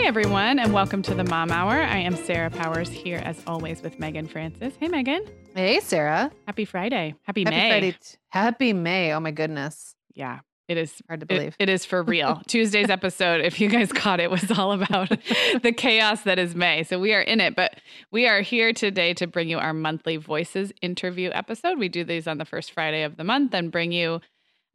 Hey everyone, and welcome to the Mom Hour. I am Sarah Powers here as always with Megan Francis. Hey Megan. Hey Sarah. Happy Friday. Happy, Happy May. Friday. Happy May. Oh my goodness. Yeah. It is Hard to it- believe. it is for real. Tuesday's episode, if you guys caught it, was all about the chaos that is May. So we are in it, but we are here today to bring you our monthly Voices interview episode. We do these on the first Friday of the month and bring you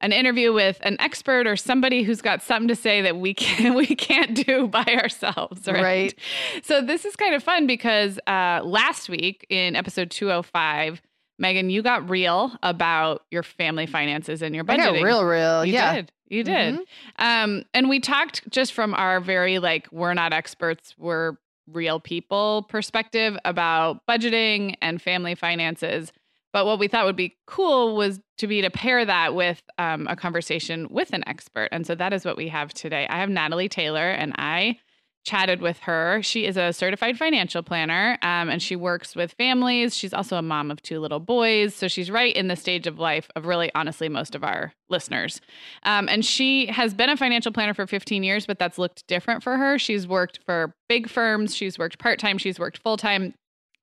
an interview with an expert or somebody who's got something to say that we can we can't do by ourselves, right? Right. So this is kind of fun because uh, last week in episode 205, Megan, you got real about your family finances and your I budgeting. got real, real. You yeah. did. You did. Um, and we talked just from our very like we're not experts, we're real people perspective about budgeting and family finances. But what we thought would be cool was to be to pair that with um, a conversation with an expert. And so that is what we have today. I have Natalie Taylor, and I chatted with her. She is a certified financial planner um, and she works with families. She's also a mom of two little boys. So she's right in the stage of life of really, honestly, most of our listeners. Um, and she has been a financial planner for 15 years, but that's looked different for her. She's worked for big firms, she's worked part time, she's worked full time.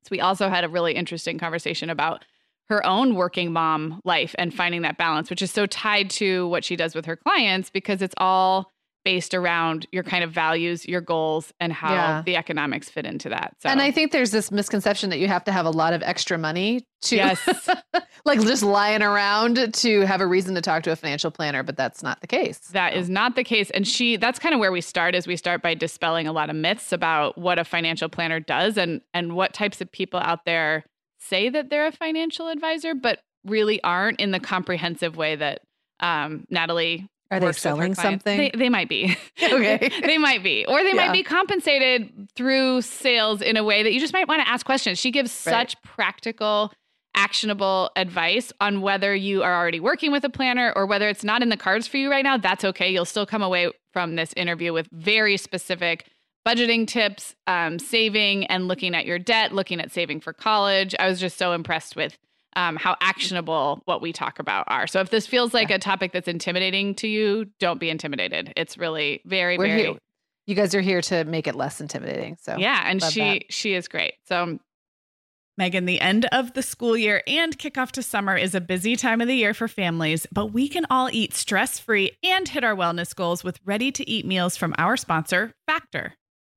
So we also had a really interesting conversation about her own working mom life and finding that balance, which is so tied to what she does with her clients because it's all based around your kind of values, your goals, and how Yeah. the economics fit into that. So, And I think there's this misconception that you have to have a lot of extra money to yes, like just lying around to have a reason to talk to a financial planner, but that's not the case. that So, is not the case. And she, that's kind of where we start. Is we start by dispelling a lot of myths about what a financial planner does and and what types of people out there say that they're a financial advisor, but really aren't in the comprehensive way that um, Natalie Are they works with her selling something? They, they might be. Okay. they might be. Or they Yeah. might be compensated through sales in a way that you just might want to ask questions. She gives Right. such practical, actionable advice on whether you are already working with a planner or whether it's not in the cards for you right now. That's okay. You'll still come away from this interview with very specific budgeting tips, um, saving and looking at your debt, looking at saving for college. I was just so impressed with um, how actionable what we talk about are. So if this feels like a topic that's intimidating to you, don't be intimidated. It's really very, We're very here. You guys are here to make it less intimidating. So yeah, and she that. she is great. So Megan, the end of the school year and kickoff to summer is a busy time of the year for families, but we can all eat stress-free and hit our wellness goals with ready-to-eat meals from our sponsor, Factor.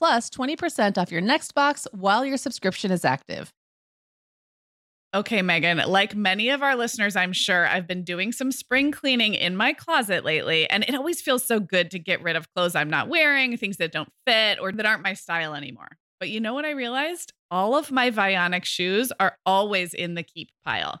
plus 20% off your next box while your subscription is active. Okay, Megan, like many of our listeners, I'm sure I've been doing some spring cleaning in my closet lately, and it always feels so good to get rid of clothes I'm not wearing, things that don't fit or that aren't my style anymore. But you know what I realized? All of my Vionic shoes are always in the keep pile.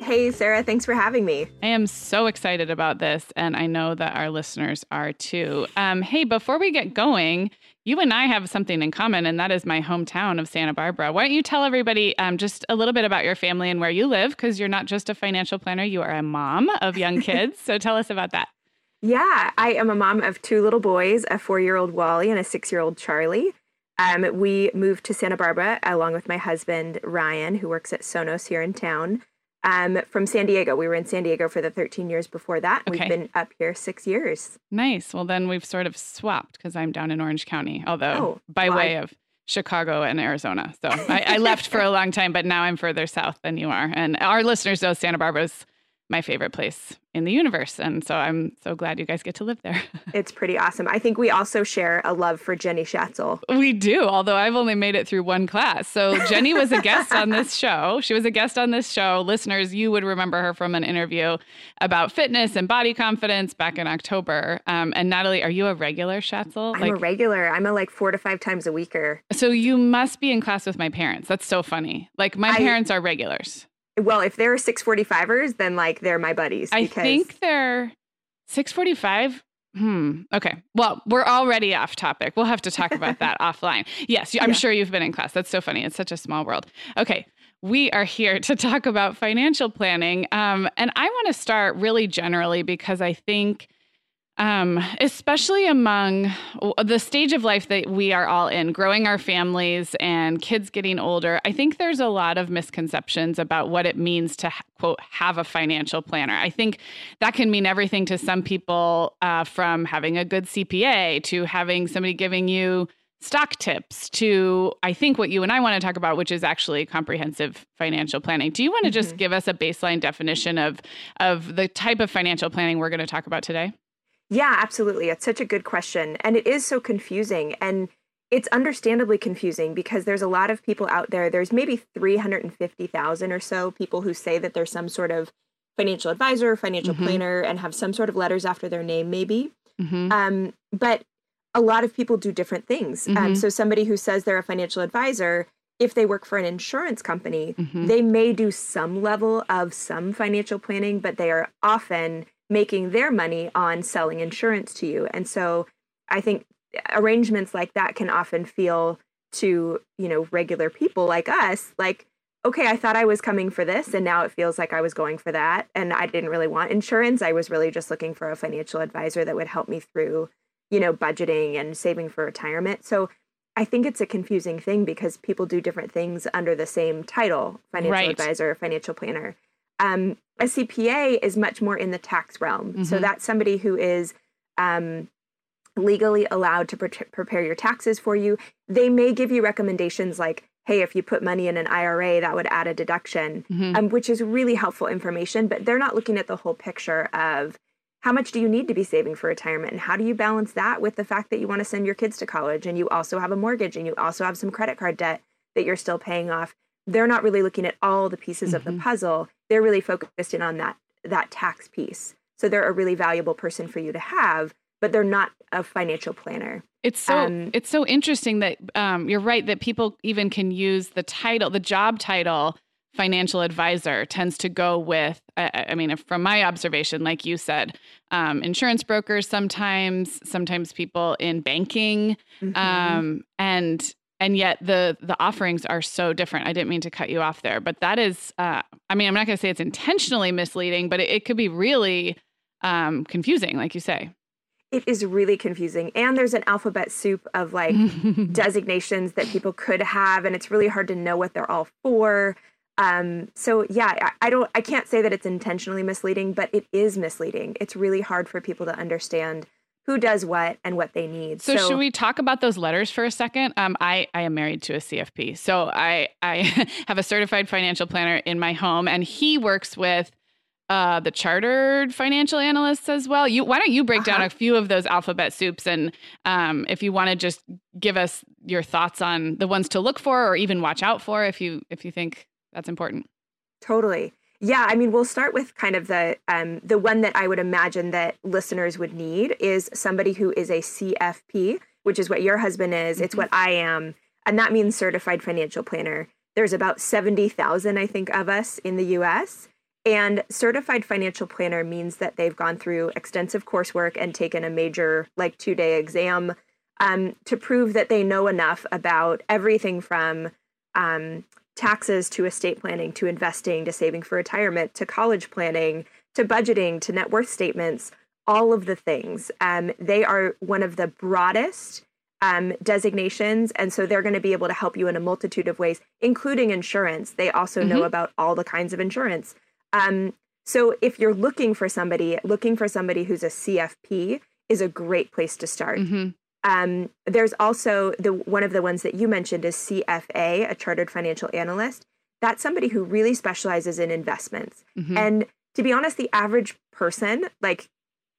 Hey, Sarah, thanks for having me. I am so excited about this, and I know that our listeners are too. Um, hey, before we get going, you and I have something in common, and that is my hometown of Santa Barbara. Why don't you tell everybody um, just a little bit about your family and where you live? Because you're not just a financial planner, you are a mom of young kids. so tell us about that. Yeah, I am a mom of two little boys, a four year old Wally and a six year old Charlie. Um, we moved to Santa Barbara along with my husband, Ryan, who works at Sonos here in town um, from San Diego. We were in San Diego for the 13 years before that. Okay. We've been up here six years. Nice. Well, then we've sort of swapped because I'm down in Orange County, although oh, by well, way of Chicago and Arizona. So I, I left for a long time, but now I'm further south than you are. And our listeners know Santa Barbara's my favorite place in the universe. And so I'm so glad you guys get to live there. it's pretty awesome. I think we also share a love for Jenny Schatzle. We do, although I've only made it through one class. So Jenny was a guest on this show. She was a guest on this show. Listeners, you would remember her from an interview about fitness and body confidence back in October. Um, and Natalie, are you a regular Schatzle? I'm like, a regular. I'm a like four to five times a weeker. So you must be in class with my parents. That's so funny. Like my I, parents are regulars. Well, if they're 645ers, then like they're my buddies. I think they're 645. Hmm. Okay. Well, we're already off topic. We'll have to talk about that offline. Yes, I'm yeah. sure you've been in class. That's so funny. It's such a small world. Okay. We are here to talk about financial planning. Um, and I want to start really generally because I think um, especially among the stage of life that we are all in, growing our families and kids getting older, I think there's a lot of misconceptions about what it means to, quote, have a financial planner. I think that can mean everything to some people uh, from having a good CPA to having somebody giving you stock tips to I think what you and I want to talk about which is actually comprehensive financial planning. Do you want to mm-hmm. just give us a baseline definition of of the type of financial planning we're going to talk about today? Yeah, absolutely. It's such a good question. And it is so confusing. And it's understandably confusing because there's a lot of people out there. There's maybe 350,000 or so people who say that they're some sort of financial advisor, financial mm-hmm. planner, and have some sort of letters after their name, maybe. Mm-hmm. Um, but a lot of people do different things. Um, mm-hmm. Um, so somebody who says they're a financial advisor, if they work for an insurance company, mm-hmm. they may do some level of some financial planning, but they are often making their money on selling insurance to you. And so I think arrangements like that can often feel to, you know, regular people like us like okay, I thought I was coming for this, and now it feels like I was going for that. And I didn't really want insurance. I was really just looking for a financial advisor that would help me through, you know, budgeting and saving for retirement. So I think it's a confusing thing because people do different things under the same title financial Right. advisor, financial planner. Um, a CPA is much more in the tax realm. So Mhm. that's somebody who is um, legally allowed to pre- prepare your taxes for you. They may give you recommendations like, hey, if you put money in an IRA, that would add a deduction, Mhm. um, which is really helpful information. But they're not looking at the whole picture of how much do you need to be saving for retirement and how do you balance that with the fact that you want to send your kids to college and you also have a mortgage and you also have some credit card debt that you're still paying off. They're not really looking at all the pieces of the Mhm. puzzle. They're really focused in on that that tax piece. So they're a really valuable person for you to have, but they're not a financial planner. It's so Um, it's so interesting that um, you're right that people even can use the title, the job title, financial advisor tends to go with. I, I mean, from my observation, like you said, um, insurance brokers sometimes, sometimes people in banking, Mhm. um, and and yet the the offerings are so different. I didn't mean to cut you off there, but that is. Uh, I mean, I'm not going to say it's intentionally misleading, but it, it could be really um, confusing, like you say. it is really confusing. And there's an alphabet soup of like designations that people could have, and it's really hard to know what they're all for. Um, so yeah, I, I don't, I can't say that it's intentionally misleading, but it is misleading. It's really hard for people to understand who does what and what they need. So, should we talk about those letters for a second? Um, I, I am married to a CFP. So I, I have a certified financial planner in my home and he works with uh, the chartered financial analysts as well. You, why don't you break down Uh-huh. a few of those alphabet soups? And um, if you want to just give us your thoughts on the ones to look for or even watch out for if you, if you think that's important. Totally. Yeah, I mean, we'll start with kind of the um, the one that I would imagine that listeners would need is somebody who is a CFP, which is what your husband is. It's Mhm. what I am, and that means certified financial planner. There's about seventy thousand, I think, of us in the U.S. And certified financial planner means that they've gone through extensive coursework and taken a major, like two day exam um, to prove that they know enough about everything from um, taxes to estate planning to investing to saving for retirement to college planning to budgeting to net worth statements, all of the things. Um, they are one of the broadest um, designations. And so they're going to be able to help you in a multitude of ways, including insurance. They also know Mhm. about all the kinds of insurance. Um, so if you're looking for somebody, looking for somebody who's a CFP is a great place to start. Mhm. Um, there's also the one of the ones that you mentioned is CFA, a chartered financial analyst. That's somebody who really specializes in investments. Mhm. And to be honest, the average person like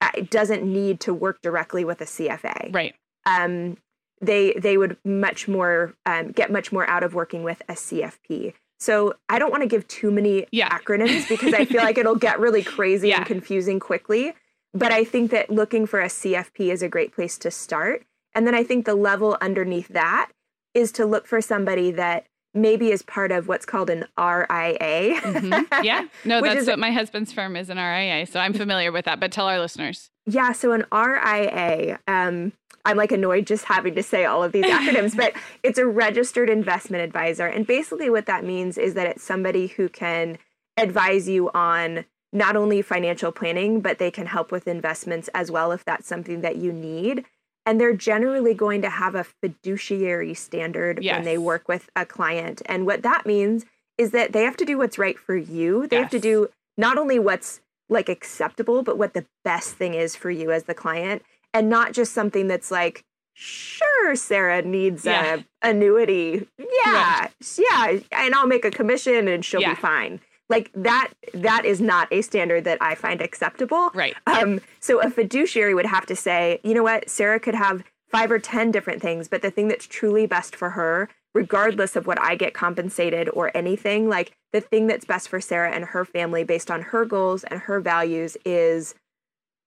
uh, doesn't need to work directly with a CFA. right. Um, they they would much more um, get much more out of working with a CFP. So I don't want to give too many Yeah. acronyms because I feel like it'll get really crazy Yeah. and confusing quickly. But I think that looking for a CFP is a great place to start. And then I think the level underneath that is to look for somebody that maybe is part of what's called an RIA. Mhm. Yeah. No, that's what my husband's firm is an RIA. So I'm familiar with that, but tell our listeners. Yeah, so an RIA, um, I'm like annoyed just having to say all of these acronyms, but it's a registered investment advisor. And basically, what that means is that it's somebody who can advise you on not only financial planning, but they can help with investments as well if that's something that you need. And they're generally going to have a fiduciary standard when they work with a client. And what that means is that they have to do what's right for you. They have to do not only what's like acceptable, but what the best thing is for you as the client, and not just something that's like, sure, Sarah needs Yeah. a annuity. Yeah, yeah, and I'll make a commission and she'll Yeah. be fine. Like that that is not a standard that I find acceptable. Right. Um, so a fiduciary would have to say, you know what, Sarah could have five or 10 different things, but the thing that's truly best for her, regardless of what I get compensated or anything, like the thing that's best for Sarah and her family based on her goals and her values is,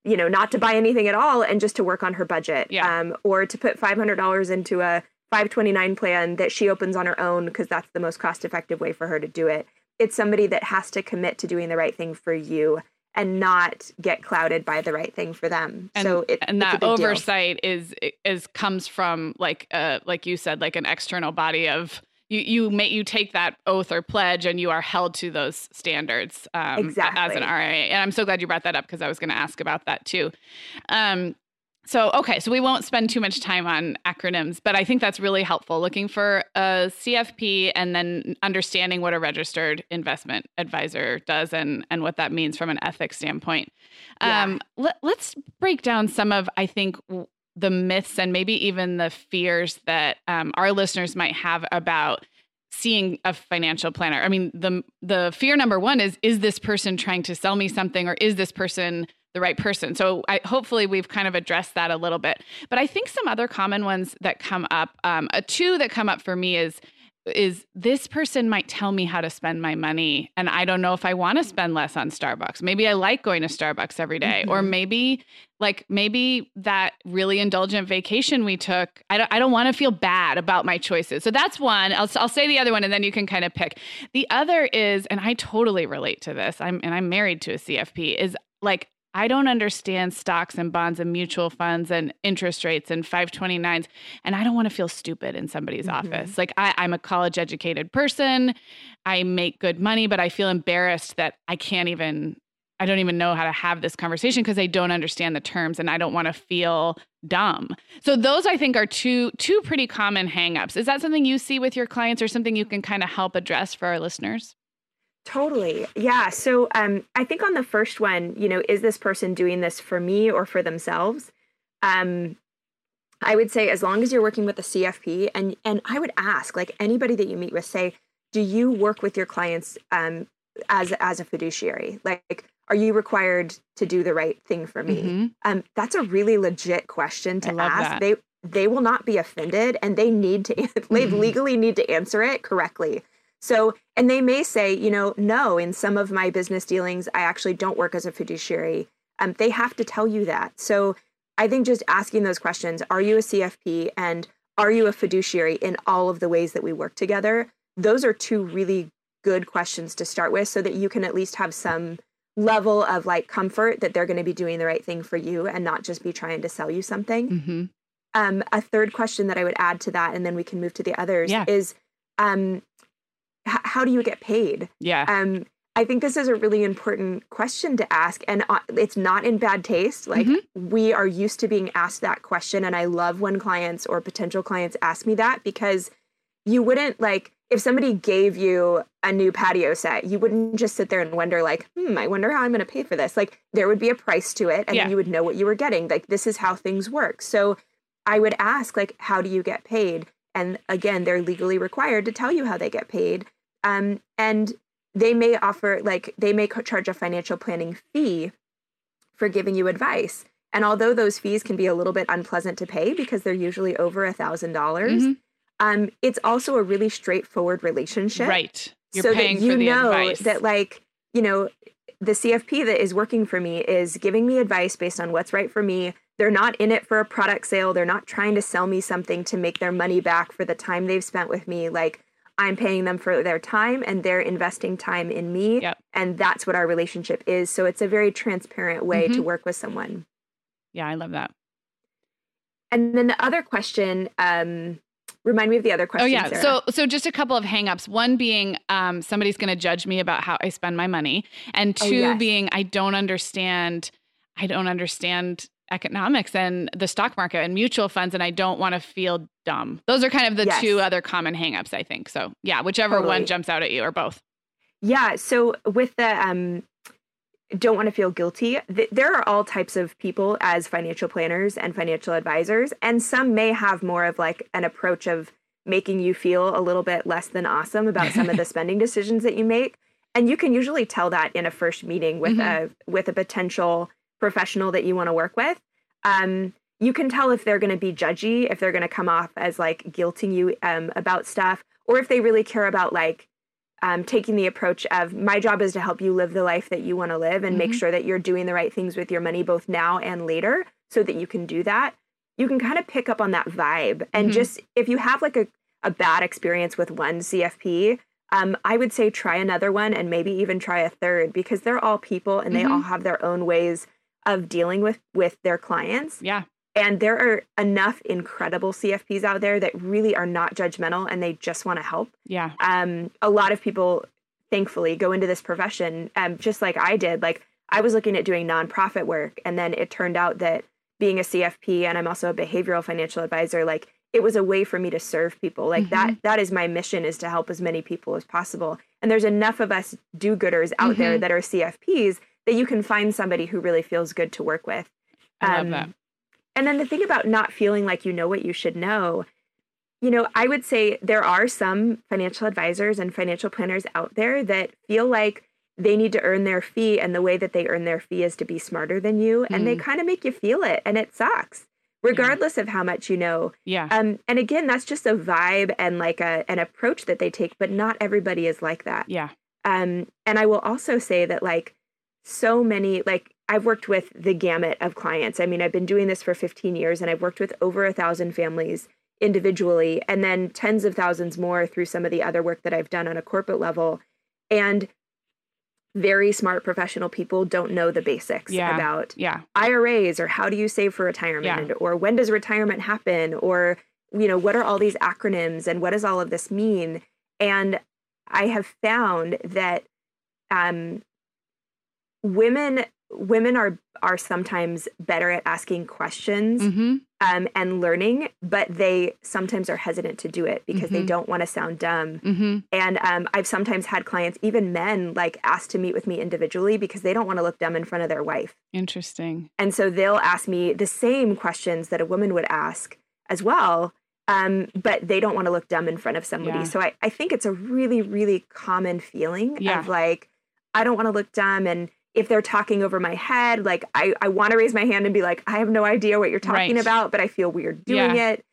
you know, not to buy anything at all and just to work on her budget. Yeah. Um, or to put $500 into a 529 plan that she opens on her own because that's the most cost effective way for her to do it. It's somebody that has to commit to doing the right thing for you and not get clouded by the right thing for them. And, so it, and that big deal. oversight is is comes from like uh like you said like an external body of you you make you take that oath or pledge and you are held to those standards um, exactly. as an RIA. And I'm so glad you brought that up because I was going to ask about that too. Um, so, okay, so we won't spend too much time on acronyms, but I think that's really helpful looking for a CFP and then understanding what a registered investment advisor does and, and what that means from an ethics standpoint. Yeah. Um, let, let's break down some of, I think, the myths and maybe even the fears that um, our listeners might have about seeing a financial planner. I mean, the the fear number one is is this person trying to sell me something or is this person the right person? So I, hopefully we've kind of addressed that a little bit. But I think some other common ones that come up, um, a two that come up for me is is this person might tell me how to spend my money and I don't know if I want to spend less on Starbucks. Maybe I like going to Starbucks every day. or Mhm. maybe like maybe that really indulgent vacation we took, I don't I don't want to feel bad about my choices. So that's one. I'll I'll say the other one and then you can kind of pick. The other is and I totally relate to this. I'm and I'm married to a CFP is like I don't understand stocks and bonds and mutual funds and interest rates and 529s. And I don't want to feel stupid in somebody's Mhm. office. Like, I, I'm a college educated person. I make good money, but I feel embarrassed that I can't even, I don't even know how to have this conversation because I don't understand the terms and I don't want to feel dumb. So those I think are two two pretty common hangups. Is that something you see with your clients or something you can kind of help address for our listeners? Totally. Yeah. So um, I think on the first one, you know, is this person doing this for me or for themselves? Um, I would say as long as you're working with a CFP, and and I would ask like anybody that you meet with, say, do you work with your clients um, as as a fiduciary? Like, are you required to do the right thing for me? Mhm. Um, that's a really legit question to ask. that. They they will not be offended, and they need to they Mhm. legally need to answer it correctly. So, and they may say, you know, no, in some of my business dealings, I actually don't work as a fiduciary. Um, they have to tell you that. So, I think just asking those questions: Are you a CFP, and are you a fiduciary in all of the ways that we work together? Those are two really good questions to start with, so that you can at least have some level of like comfort that they're going to be doing the right thing for you and not just be trying to sell you something. Mhm. Um, a third question that I would add to that, and then we can move to the others, Yeah. is um, h- how do you get paid? Yeah. Um, I think this is a really important question to ask, and uh, it's not in bad taste. Like Mhm. we are used to being asked that question, and I love when clients or potential clients ask me that because you wouldn't like if somebody gave you a new patio set, you wouldn't just sit there and wonder like, hmm, I wonder how I'm going to pay for this. Like there would be a price to it, and Yeah. you would know what you were getting. Like this is how things work. So I would ask like, how do you get paid? And again, they're legally required to tell you how they get paid. Um, and they may offer like they may charge a financial planning fee for giving you advice. And although those fees can be a little bit unpleasant to pay because they're usually over a thousand dollars, Mhm. um, it's also a really straightforward relationship. Right. You're so paying that you for the know advice. that like, you know, the CFP that is working for me is giving me advice based on what's right for me. They're not in it for a product sale. They're not trying to sell me something to make their money back for the time they've spent with me. Like I'm paying them for their time and they're investing time in me. Yep. And that's what our relationship is. So it's a very transparent way to Mhm. work with someone. yeah, I love that. And then the other question, um, remind me of the other question. Oh yeah. Sarah. So so just a couple of hangups. One being um, somebody's going to judge me about how I spend my money, and Oh, two yes. being I don't understand. I don't understand economics and the stock market and mutual funds, and I don't want to feel dumb. Those are kind of the Yes. two other common hangups, I think. So yeah, whichever one jumps out at you or both. Yeah. So with the um, don't want to feel guilty, th- there are all types of people as financial planners and financial advisors, and some may have more of like an approach of making you feel a little bit less than awesome about some of the spending decisions that you make. And you can usually tell that in a first meeting with a with a potential professional that you want to work with. Um, you can tell if they're going to be judgy, if they're going to come off as like guilting you um, about stuff, or if they really care about like um, taking the approach of my job is to help you live the life that you want to live and make Mhm. sure that you're doing the right things with your money both now and later so that you can do that you can kind of pick up on that vibe and Mhm. just if you have like a, a bad experience with one cfp um, i would say try another one and maybe even try a third because they're all people and they all have their own ways of dealing with with their clients Yeah. And there are enough incredible CFPs out there that really are not judgmental and they just want to help. Yeah. Um, a lot of people, thankfully, go into this profession um, just like I did. Like I was looking at doing nonprofit work, and then it turned out that being a CFP and I'm also a behavioral financial advisor, like it was a way for me to serve people. Like Mm-hmm. that that is my mission is to help as many people as possible. And there's enough of us do-gooders out there Mhm. that are CFPs that you can find somebody who really feels good to work with. I love Um, that. And then the thing about not feeling like you know what you should know, you know, I would say there are some financial advisors and financial planners out there that feel like they need to earn their fee and the way that they earn their fee is to be smarter than you and they Mm. kind of make you feel it and it sucks regardless of how much you know Yeah. um, and again that's just a vibe and like a, an approach that they take but not everybody is like that Yeah. um, and I will also say that like so many like I've worked with the gamut of clients. I mean, I've been doing this for 15 years and I've worked with over a thousand families individually and then tens of thousands more through some of the other work that I've done on a corporate level. And very smart professional people don't know the basics Yeah. about Yeah. IRAs or how do you save for retirement or when does retirement happen or you know what are all these acronyms and what does all of this mean and I have found that um, women women are are sometimes better at asking questions Mm-hmm. um, and learning, but they sometimes are hesitant to do it because they Mhm. don't want to sound dumb. Mm-hmm. And um, I've sometimes had clients, even men, like ask to meet with me individually because they don't want to look dumb in front of their wife. Interesting. And so they'll ask me the same questions that a woman would ask as well. Um, but they don't want to look dumb in front of somebody. Yeah. So I, I think it's a really, really common feeling Yeah. of like, I don't want to look dumb. And if they're talking over my head, like I, I want to raise my hand and be like, I have no idea what you're talking Right. about, but I feel weird doing it.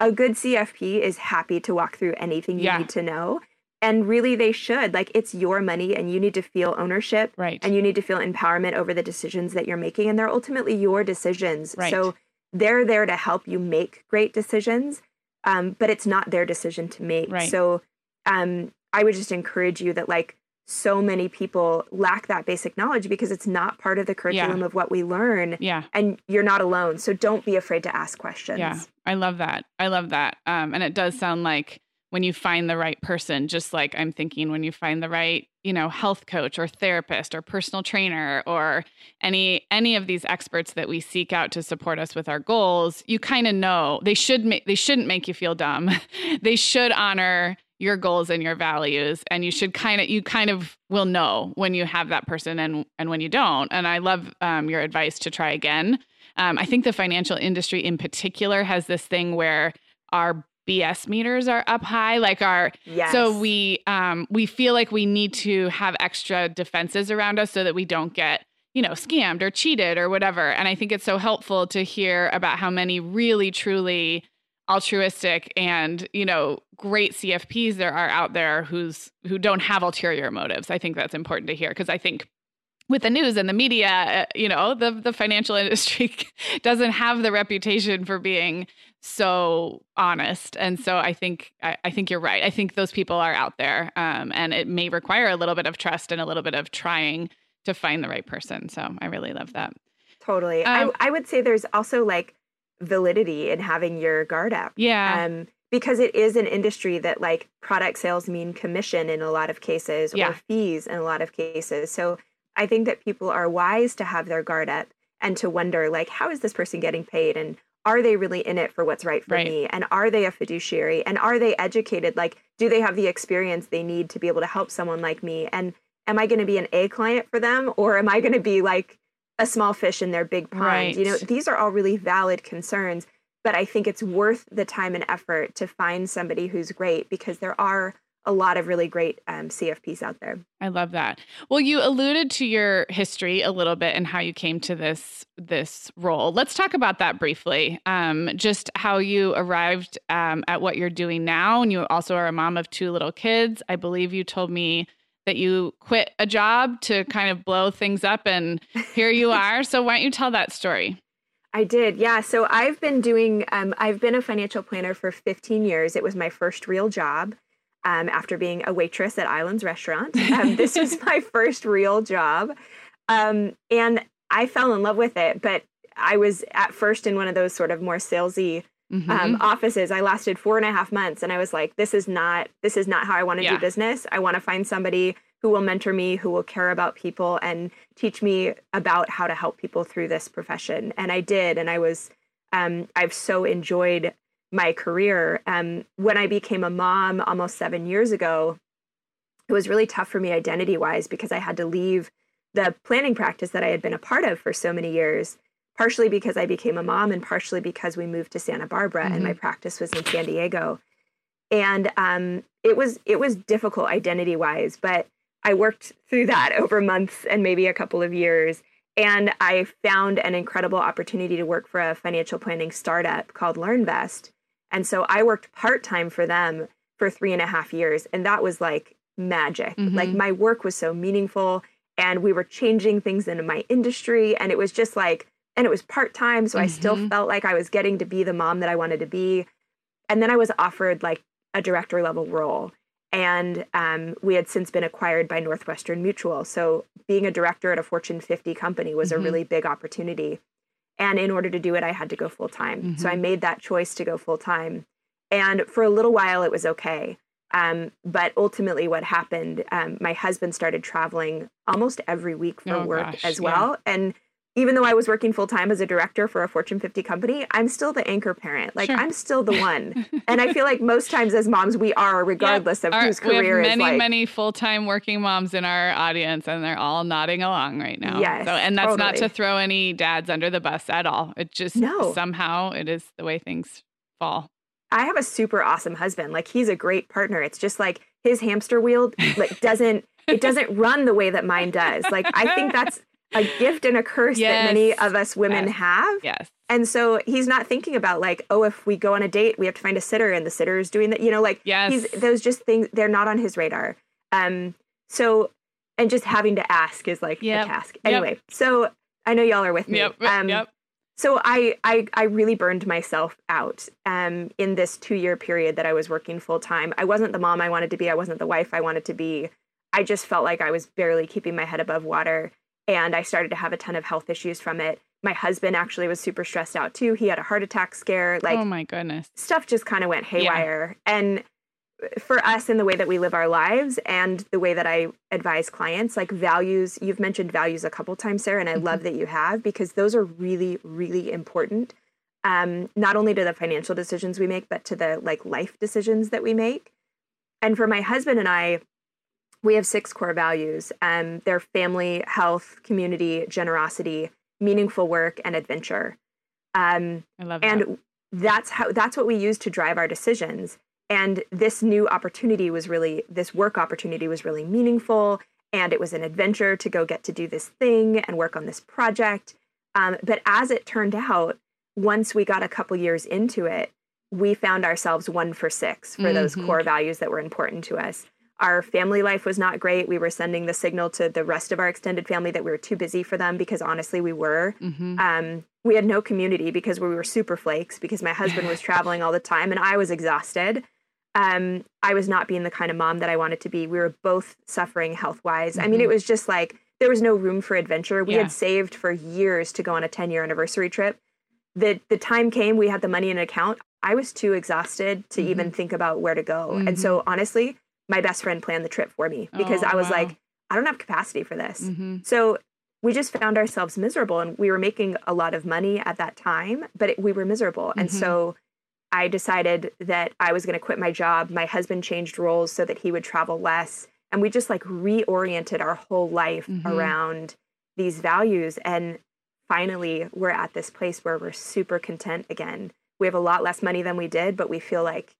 A good CFP is happy to walk through anything you Yeah. need to know. And really, they should. Like, it's your money and you need to feel ownership Right. and you need to feel empowerment over the decisions that you're making and they're ultimately your decisions Right. so they're there to help you make great decisions um, but it's not their decision to make Right. so um, i would just encourage you that like so many people lack that basic knowledge because it's not part of the curriculum of what we learn yeah. and you're not alone so don't be afraid to ask questions Yeah. I love that. I love that. Um, and it does sound like when you find the right person, just like I'm thinking when you find the right, you know, health coach or therapist or personal trainer or any any of these experts that we seek out to support us with our goals, you kind of know they should make they shouldn't make you feel dumb. they should honor your goals and your values and you should kind of you kind of will know when you have that person and and when you don't and i love um, your advice to try again um, I think the financial industry in particular has this thing where our BS meters are up high, like our yes so we um, we feel like we need to have extra defenses around us so that we don't get you know scammed or cheated or whatever. And I think it's so helpful to hear about how many really truly altruistic and you know great CFPs there are out there who's who don't have ulterior motives. I think that's important to hear because I think with the news and the media, uh, you know, the the financial industry doesn't have the reputation for being so honest, and so I think I, I think you're right. I think those people are out there, um, and it may require a little bit of trust and a little bit of trying to find the right person. So I really love that. totally Um, I, I would say there's also like validity in having your guard up. Yeah, um, because it is an industry that like product sales mean commission in a lot of cases Yeah. or fees in a lot of cases. So i think that people are wise to have their guard up and to wonder like how is this person getting paid? And are they really in it for what's right for Right. me? And are they a fiduciary? And are they educated? Like do they have the experience they need to be able to help someone like me? And am i going to be an a client for them? Or am i going to be like a small fish in their big pond you know these are all really valid concerns but I think it's worth the time and effort to find somebody who's great because there are a lot of really great um, CFPs out there. I love that. Well, you alluded to your history a little bit and how you came to this this role. Let's talk about that briefly. Um, just how you arrived um, at what you're doing now, and you also are a mom of two little kids. I believe you told me that you quit a job to kind of blow things up, and here you are. So why don't you tell that story? I did, yeah. So I've been doing, um, I've been a financial planner for 15 years. It was my first real job um, after being a waitress at Islands Restaurant. Um, this was my first real job. Um, and I fell in love with it. But I was at first in one of those sort of more salesy Mhm. um, offices. I lasted four and a half months, and I was like, "This is not this is not how I want to Yeah. do business. I want to find somebody who will mentor me, who will care about people, and teach me about how to help people through this profession." And I did, and I was um, I've so enjoyed my career. Um, when I became a mom almost seven years ago, it was really tough for me identity wise because I had to leave the planning practice that I had been a part of for so many years partially because I became a mom and partially because we moved to Santa Barbara and my practice was in San Diego. And um, it was it was difficult identity wise, but I worked through that over months and maybe a couple of years. And I found an incredible opportunity to work for a financial planning startup called LearnVest. And so I worked part time for them for three and a half years. And that was like magic. Like Mhm. my work was so meaningful and we were changing things in my industry. And it was just like, and it was part time. So I still Mhm. felt like I was getting to be the mom that I wanted to be. And then I was offered like a director level role. And um, we had since been acquired by Northwestern Mutual. So being a director at a Fortune 50 company was Mhm. a really big opportunity. And in order to do it, I had to go full time. So I Mhm. made that choice to go full time. And for a little while, it was okay. Um, but ultimately, what happened, um, my husband started traveling almost every week for Oh, work gosh, as yeah. well. And even though I was working full time as a director for a Fortune 50 company, I'm still the anchor parent. Like, Sure. I'm still the one. and I feel like most times as moms, we are, regardless of Our- whose career we have many, is like. many full-time working moms in our audience, and they're all nodding along right now. Yes, So, and that's not to throw any dads under the bus at all. It just No. somehow it is the way things fall. I have a super awesome husband. Like he's a great partner. It's just like his hamster wheel like doesn't it doesn't run the way that mine does. Like I think that's a gift and a curse that many of us women Yes. have. Yes. And so he's not thinking about like, oh, if we go on a date, we have to find a sitter and the sitter is doing that. You know, like Yes. he's those just things they're not on his radar. Um so and just having to ask is like Yep. a task. Yep. Anyway, so I know y'all are with me. Yep. Um, yep. so I, I I really burned myself out um, in this two year period that I was working full time. I wasn't the mom I wanted to be. I wasn't the wife I wanted to be. I just felt like I was barely keeping my head above water, and I started to have a ton of health issues from it. My husband actually was super stressed out too. He had a heart attack scare. Like oh my goodness. stuff just kind of went haywire. And for us in the way that we live our lives and the way that I advise clients, like values, you've mentioned values a couple times, Sarah, and I love that you have because those are really, really important. Um, not only to the financial decisions we make, but to the like life decisions that we make. And for my husband and I, we have six core values. Um, they're family, health, community, generosity, meaningful work, and adventure. Um, I love that. and that's how that's what we use to drive our decisions and this new opportunity was really this work opportunity was really meaningful and it was an adventure to go get to do this thing and work on this project um, but as it turned out once we got a couple years into it we found ourselves one for six for those Mhm. core values that were important to us our family life was not great we were sending the signal to the rest of our extended family that we were too busy for them because honestly we were Mhm. um, we had no community because we were super flakes because my husband was traveling all the time and I was exhausted. Um, I was not being the kind of mom that I wanted to be. We were both suffering health wise. I mean, it was just like there was no room for adventure. We Yeah. had saved for years to go on a 10 year anniversary trip. The, the time came, we had the money in an account. I was too exhausted to even think about where to go. And so, honestly, my best friend planned the trip for me because Oh, I was wow. like, I don't have capacity for this. Mhm. So we just found ourselves miserable and we were making a lot of money at that time, but it, we were miserable. And Mhm. so I decided that I was going to quit my job. My husband changed roles so that he would travel less. And we just like reoriented our whole life Mhm. around these values. And finally, we're at this place where we're super content again. We have a lot less money than we did, but we feel like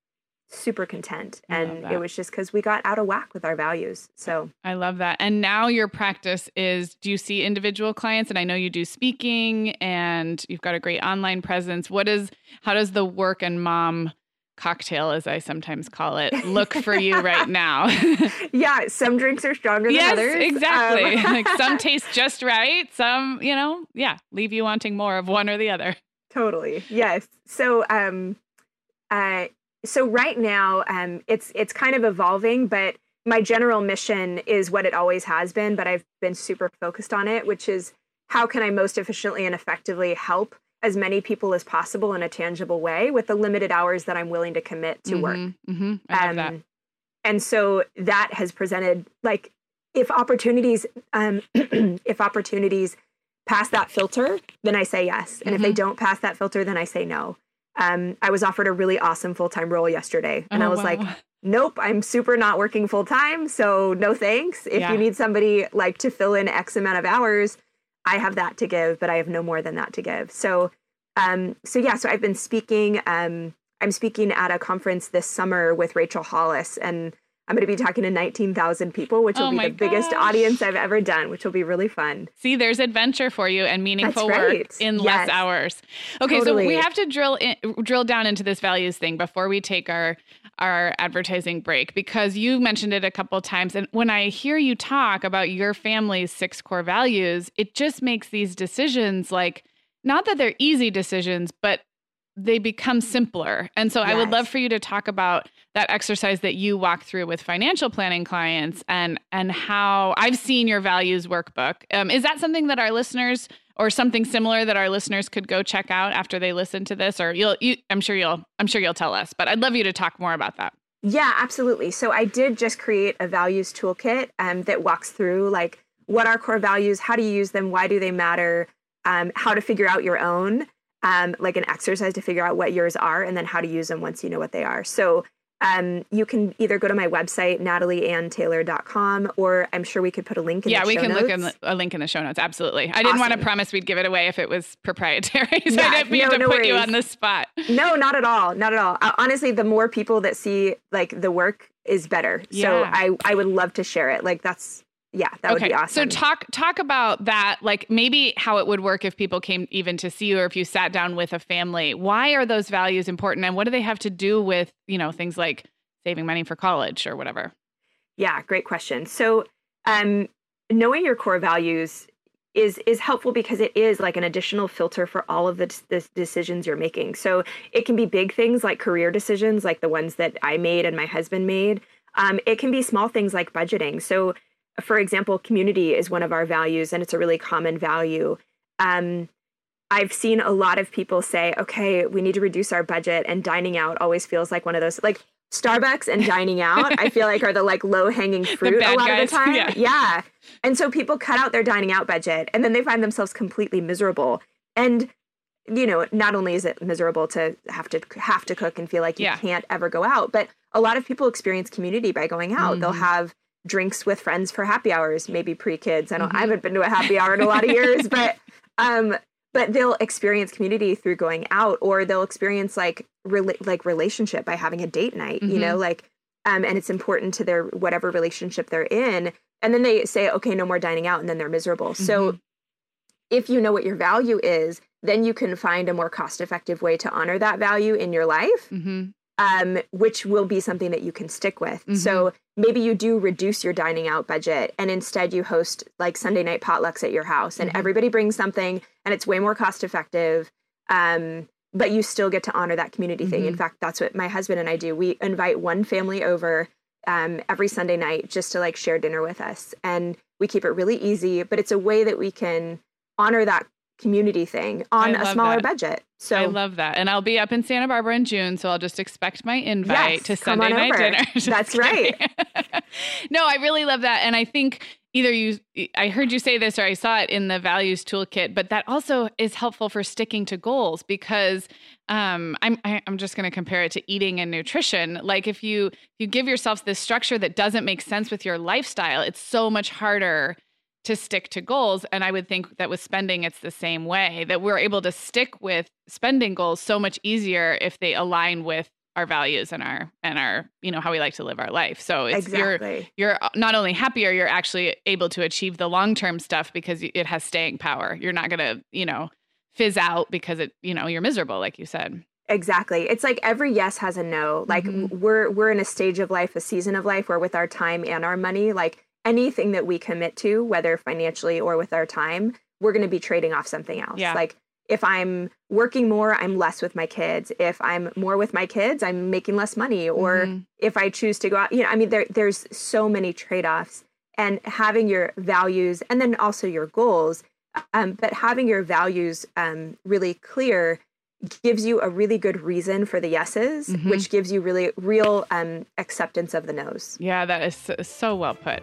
super content. I And it was just because we got out of whack with our values. So I love that. And now your practice is do you see individual clients? And I know you do speaking and you've got a great online presence. What is, how does the work and mom cocktail, as I sometimes call it, look for you right now? yeah, some drinks are stronger than yes, others. exactly. Um, like some taste just right. Some, you know, yeah, leave you wanting more of one or the other. totally. Yes. So um uh so right now um it's it's kind of evolving, but my general mission is what it always has been, but I've been super focused on it, which is how can I most efficiently and effectively help as many people as possible in a tangible way with the limited hours that I'm willing to commit to work. Mm-hmm, mm-hmm. I love that. Um, and so that has presented like if opportunities um, if opportunities pass that filter, then I say yes. And if they Mhm. don't pass that filter, then I say no. Um, I was offered a really awesome full time role yesterday, and I Oh, was like, nope, I'm super not working full time. So no thanks. If Yeah. you need somebody like to fill in X amount of hours, I have that to give, but I have no more than that to give. So, um, so yeah, so I've been speaking. Um, I'm speaking at a conference this summer with Rachel Hollis, and I'm going to be talking to 19,000 people, which will Oh be my the biggest audience I've ever done, which will be really fun. See, there's adventure for you and meaningful work right. in less hours. Okay, so we have to drill in, drill down into this values thing before we take our our advertising break because you mentioned it a couple times and when I hear you talk about your family's six core values, it just makes these decisions like not that they're easy decisions, but they become simpler. And so I would love for you to talk about that exercise that you walk through with financial planning clients and and how I've seen your values workbook. Um, is that something that our listeners or something similar that our listeners could go check out after they listen to this or you'll you I'm sure you'll I'm sure you'll tell us, but I'd love you to talk more about that. Yeah, absolutely. So I did just create a values toolkit um, that walks through like what are core values, how do you use them, why do they matter, um, how to figure out your own, um, like an exercise to figure out what yours are, and then how to use them once you know what they are. So um, you can either go to my website, natalieanntaylor.com, or I'm sure we could put a link in yeah, the we can look in a link in the show notes. Absolutely. I didn't want to promise we'd give it away if it was proprietary. so Yeah, I didn't mean no, to no put you on the spot. No, not at all. Not at all. Uh, honestly, the more people that see like the work is better. Yeah. So I, I would love to share it. Like that's, yeah, that would be awesome. So talk talk about that, like maybe how it would work if people came even to see you or if you sat down with a family. Why are those values important and what do they have to do with, you know, things like saving money for college or whatever? Yeah, great question. So, um, knowing your core values is is helpful because it is like an additional filter for all of the, the decisions you're making. So it can be big things like career decisions, like the ones that I made and my husband made. Um, it can be small things like budgeting. So, for example, community is one of our values, and it's a really common value. Um, I've seen a lot of people say, "Okay, we need to reduce our budget," and dining out always feels like one of those like Starbucks and dining out. I feel like are the like low hanging fruit a lot guys, of the time. yeah. yeah, and so people cut out their dining out budget, and then they find themselves completely miserable. And you know, not only is it miserable to have to have to cook and feel like you Yeah. can't ever go out, but a lot of people experience community by going out. They'll Mhm. have drinks with friends for happy hours, maybe pre-kids. I don't Mhm. I haven't been to a happy hour in a lot of years, but um but they'll experience community through going out or they'll experience like rela- like relationship by having a date night, you know, like um and it's important to their whatever relationship they're in. And then they say, okay, no more dining out, and then they're miserable. So if you know what your value is, then you can find a more cost effective way to honor that value in your life, Mm-hmm. Um, which will be something that you can stick with. So maybe you do reduce your dining out budget and instead you host like Sunday night potlucks at your house and Mhm. everybody brings something and it's way more cost effective. Um, but you still get to honor that community thing. In Mhm. fact, that's what my husband and I do. We invite one family over um, every Sunday night just to like share dinner with us. And we keep it really easy, but it's a way that we can honor that community thing on a smaller that. budget. So I love that. And I'll be up in Santa Barbara in June, so I'll just expect my invite Yes, to Sunday night over. dinner. That's kidding. no, I really love that. And I think either you I heard you say this or I saw it in the values toolkit, but that also is helpful for sticking to goals because um I'm I, I'm just going to compare it to eating and nutrition. Like if you you give yourself this structure that doesn't make sense with your lifestyle, it's so much harder to stick to goals and i would think that with spending it's the same way that we're able to stick with spending goals so much easier if they align with our values and our and our you know how we like to live our life so it's you're you're not only happier you're actually able to achieve the long-term stuff because it has staying power you're not going to you know fizz out because it you know you're miserable like you said Exactly. It's like every yes has a no. Like Mhm. we're we're in a stage of life, a season of life where with our time and our money, like anything that we commit to, whether financially or with our time, we're going to be trading off something else. Yeah. Like if I'm working more, I'm less with my kids. If I'm more with my kids, I'm making less money. Or Mhm. if I choose to go out, you know, I mean, there there's so many trade offs, and having your values and then also your goals Um, but having your values um, really clear gives you a really good reason for the yeses, Mhm. which gives you really real um, acceptance of the nos. Yeah, that is so well put.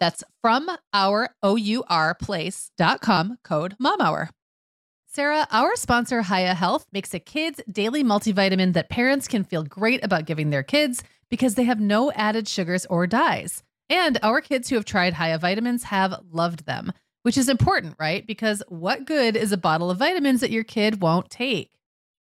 That's from our O-U-R place.com code MOMHOUR. Sarah, our sponsor, Hiya Health, makes a kids' daily multivitamin that parents can feel great about giving their kids because they have no added sugars or dyes. And our kids who have tried Hiya vitamins have loved them, which is important, right? Because what good is a bottle of vitamins that your kid won't take?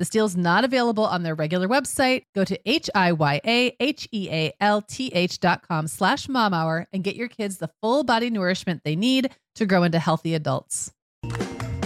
This deal is not available on their regular website. Go to H-I-Y-A-H-E-A-L-T-H dot com slash momhour and get your kids the full body nourishment they need to grow into healthy adults.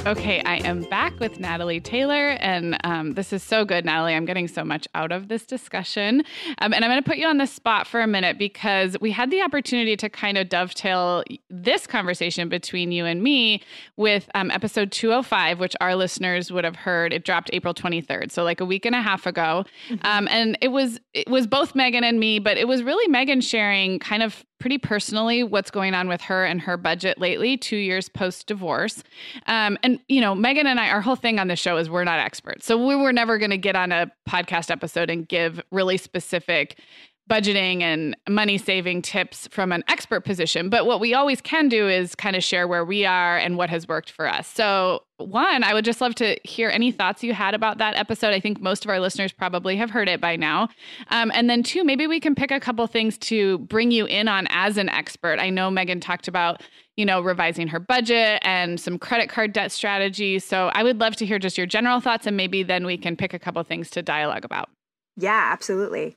Okay, I am back with Natalie Taylor, and um, this is so good, Natalie. I'm getting so much out of this discussion. Um, and I'm going to put you on the spot for a minute because we had the opportunity to kind of dovetail this conversation between you and me with um, episode 205, which our listeners would have heard. It dropped April 23rd, so like a week and a half ago. Um, and it was it was both Megan and me, but it was really Megan sharing kind of pretty personally what's going on with her and her budget lately, two years post divorce. Um, and, you know, Megan and I, our whole thing on the show is we're not experts. So we were never going to get on a podcast episode and give really specific budgeting and money saving tips from an expert position. But what we always can do is kind of share where we are and what has worked for us. So, one, I would just love to hear any thoughts you had about that episode. I think most of our listeners probably have heard it by now. Um, and then, two, maybe we can pick a couple things to bring you in on as an expert. I know Megan talked about you know, revising her budget and some credit card debt strategies. So I would love to hear just your general thoughts and maybe then we can pick a couple things to dialogue about. Yeah, absolutely.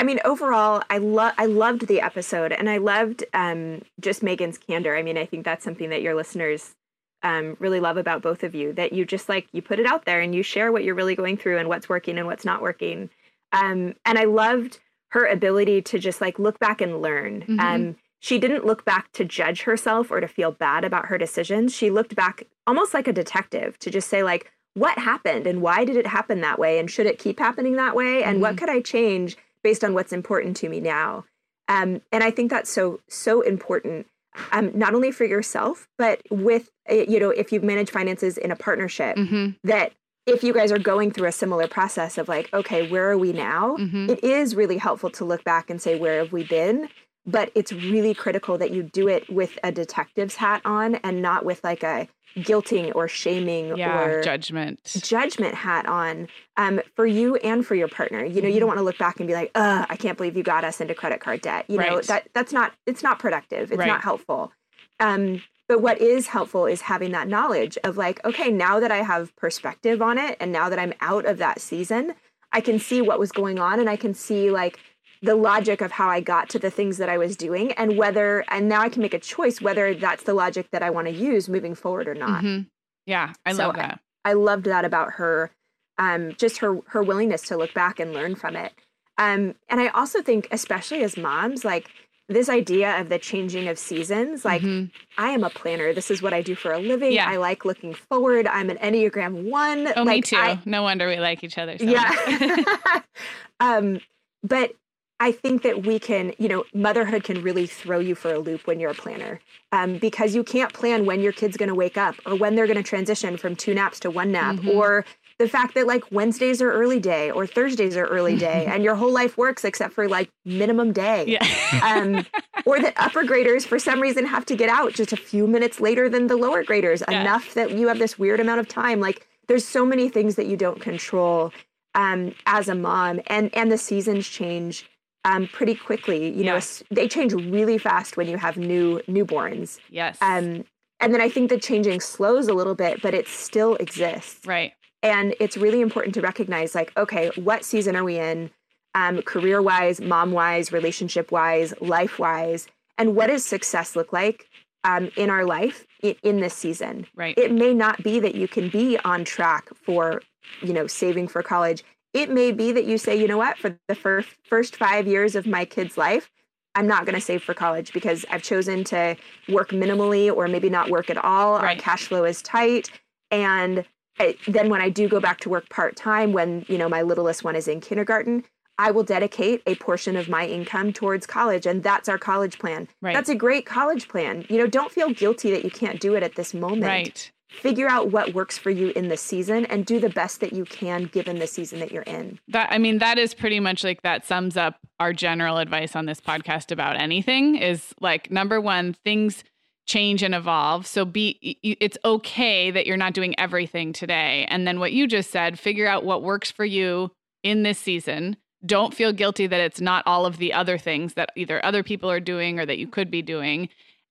I mean, overall, I love I loved the episode, and I loved um, just Megan's candor. I mean, I think that's something that your listeners um, really love about both of you. That you just like you put it out there and you share what you're really going through and what's working and what's not working. Um, and I loved her ability to just like look back and learn. Mhm. Um, she didn't look back to judge herself or to feel bad about her decisions. She looked back almost like a detective to just say like, what happened and why did it happen that way and should it keep happening that way and what could I change based on what's important to me now. Um, and I think that's so so important, um, not only for yourself, but with uh, you know if you manage finances in a partnership, Mm-hmm. that if you guys are going through a similar process of like, okay, where are we now? Mm-hmm. It is really helpful to look back and say, where have we been? But it's really critical that you do it with a detective's hat on and not with like a guilting or shaming yeah, or judgment. judgment hat on um, for you and for your partner. You know, you don't want to look back and be like, "Uh, I can't believe you got us into credit card debt." You know, that that's not it's not productive. It's Right. not helpful. Um, but what is helpful is having that knowledge of like, okay, now that I have perspective on it, and now that I'm out of that season, I can see what was going on, and I can see like the logic of how I got to the things that I was doing, and whether and now I can make a choice whether that's the logic that I want to use moving forward or not. Mhm. Yeah, I So love that. I loved that about her, um, just her her willingness to look back and learn from it. Um, and I also think, especially as moms, like this idea of the changing of seasons. Like Mhm. I am a planner. This is what I do for a living. Yeah. I like looking forward. I'm an Enneagram one. Oh, me too. I- no wonder we like each other. So yeah. um, but I think that we can, you know, motherhood can really throw you for a loop when you're a planner um, because you can't plan when your kid's going to wake up or when they're going to transition from two naps to one nap Mhm. or the fact that like Wednesdays are early day or Thursdays are early day and your whole life works except for like minimum day. yeah. Um, or that upper graders for some reason have to get out just a few minutes later than the lower graders Yeah. enough that you have this weird amount of time like there's so many things that you don't control um, as a mom and and the seasons change um, pretty quickly you know Yeah. s- they change really fast when you have new newborns yes. um, and then i think the changing slows a little bit but it still exists right. and it's really important to recognize like okay what season are we in um, career wise mom wise relationship wise life wise and what does success look like um, in our life in, in this season Right. it may not be that you can be on track for you know saving for college it may be that you say you know what? For the first first five years of my kid's life i'm not going to save for college because i've chosen to work minimally or maybe not work at all. Our cash flow is tight. And I, then when i do go back to work part-time when you know my littlest one is in kindergarten i will dedicate a portion of my income towards college and that's our college plan. Right. that's a great college plan. You know don't feel guilty that you can't do it at this moment. Right. Figure out what works for you in the season and do the best that you can given the season that you're in. That I mean, that is pretty much like that sums up our general advice on this podcast about anything is like number one, things change and evolve. So be it's okay that you're not doing everything today. And then what you just said, figure out what works for you in this season. Don't feel guilty that it's not all of the other things that either other people are doing or that you could be doing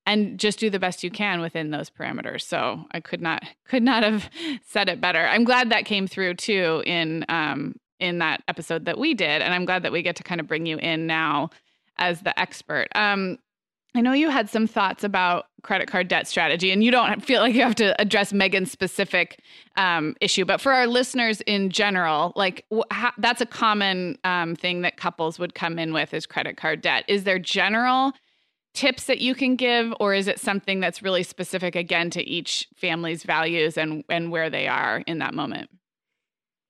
and just do the best you can within those parameters. So I could not could not have said it better. I'm glad that came through too in um in that episode that we did, and I'm glad that we get to kind of bring you in now as the expert. Um, I know you had some thoughts about credit card debt strategy, and you don't feel like you have to address Megan's specific um, issue, but for our listeners in general, like wh- how, that's a common um, thing that couples would come in with is credit card debt. Is there general tips that you can give, or is it something that's really specific again to each family's values and and where they are in that moment?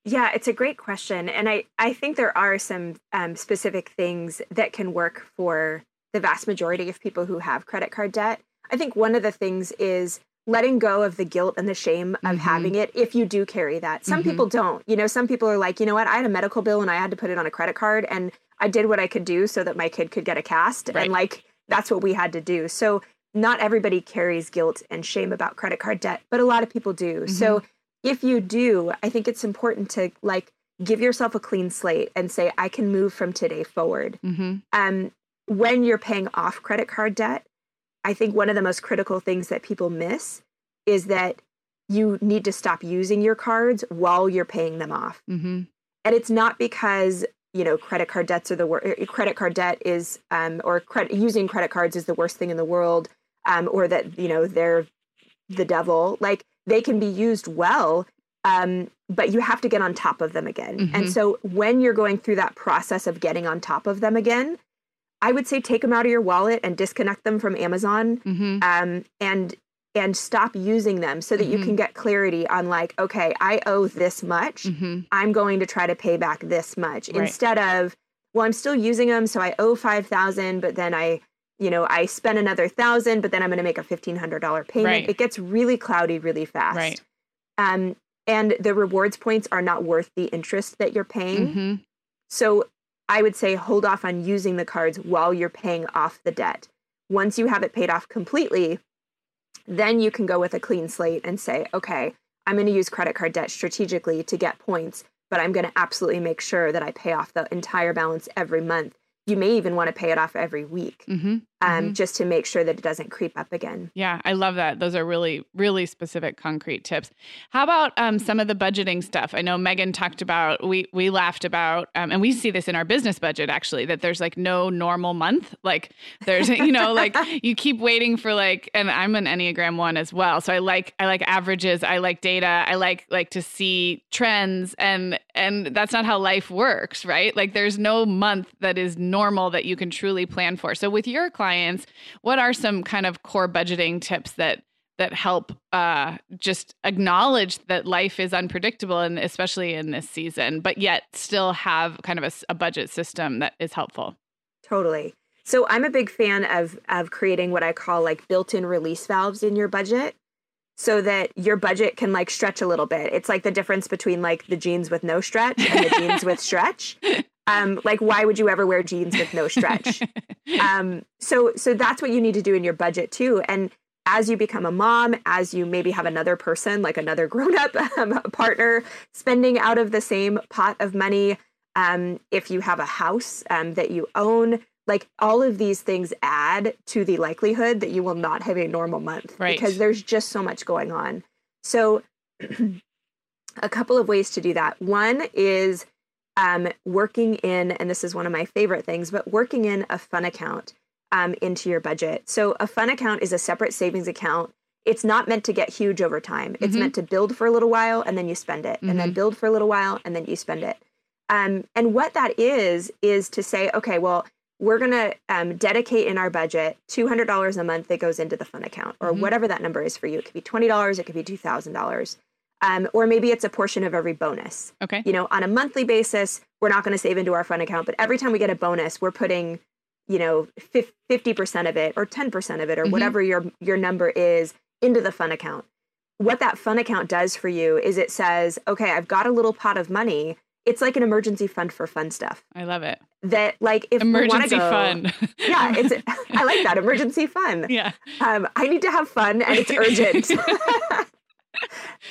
Yeah, it's a great question. And I, I think there are some um, specific things that can work for the vast majority of people who have credit card debt. I think one of the things is letting go of the guilt and the shame of Mhm. having it if you do carry that. Some Mhm. people don't. You know, some people are like, you know what, I had a medical bill and I had to put it on a credit card and I did what I could do so that my kid could get a cast. Right. And like that's what we had to do. So not everybody carries guilt and shame about credit card debt, but a lot of people do. So if you do, I think it's important to like give yourself a clean slate and say, I can move from today forward. Mm-hmm. Um, when you're paying off credit card debt, I think one of the most critical things that people miss is that you need to stop using your cards while you're paying them off. Mm-hmm. And it's not because you know credit card debts are the worst. Credit card debt is, um, or credit using credit cards is the worst thing in the world, um, or that you know they're the devil. Like they can be used well, um, but you have to get on top of them again. Mhm. And so when you're going through that process of getting on top of them again, I would say take them out of your wallet and disconnect them from Amazon Mm-hmm. um, and and stop using them so that you Mhm. can get clarity on like, okay, I owe this much. Mm-hmm. I'm going to try to pay back this much Right. instead of, well, I'm still using them, so I owe five thousand, but then I, you know, I spend another thousand, but then I'm going to make a fifteen hundred dollar payment. Right. It gets really cloudy really fast. Right. Um, and the rewards points are not worth the interest that you're paying. Mm-hmm. So I would say hold off on using the cards while you're paying off the debt. Once you have it paid off completely, then you can go with a clean slate and say, okay, I'm going to use credit card debt strategically to get points, but I'm going to absolutely make sure that I pay off the entire balance every month you may even want to pay it off every week Mm-hmm. Um, Mhm. just to make sure that it doesn't creep up again. Yeah, I love that. Those are really, really specific, concrete tips. How about um, some of the budgeting stuff? I know Megan talked about. We we laughed about, um, and we see this in our business budget actually. That there's like no normal month. Like there's, you know, like you keep waiting for like, and I'm an Enneagram one as well. So I like I like averages. I like data. I like like to see trends, and and that's not how life works, right? Like there's no month that is normal that you can truly plan for. So with your clients, what are some kind of core budgeting tips that that help uh, just acknowledge that life is unpredictable and especially in this season, but yet still have kind of a budget system that is helpful? Totally. So I'm a big fan of of creating what I call like built-in release valves in your budget so that your budget can like stretch a little bit. It's like the difference between like the jeans with no stretch and the jeans with stretch. Um, like why would you ever wear jeans with no stretch? um, so so that's what you need to do in your budget too. And as you become a mom, as you maybe have another person, like another grown-up um, partner, spending out of the same pot of money, um, if you have a house um, that you own, like all of these things add to the likelihood that you will not have a normal month Right. because there's just so much going on. So, a couple of ways to do that. One is um, working in, and this is one of my favorite things, but working in a fun account um, into your budget. So, a fun account is a separate savings account. It's not meant to get huge over time. It's Mhm. meant to build for a little while and then you spend it, and then Mhm. build for a little while and then you spend it. Um, and what that is, is to say, okay, well, we're going to um, dedicate in our budget $200 a month that goes into the fun account, or Mhm. whatever that number is for you. It could be $20, it could be $2,000. Um, or maybe it's a portion of every bonus. Okay. You know, on a monthly basis, we're not going to save into our fun account, but every time we get a bonus, we're putting, you know, 50% of it or 10% of it or Mhm. whatever your your number is into the fun account. What that fun account does for you is it says, okay, I've got a little pot of money. It's like an emergency fund for fun stuff. I love it. That like if Emergency go- fun. Yeah, it's I like that emergency fun. yeah. Um, I need to have fun and it's urgent.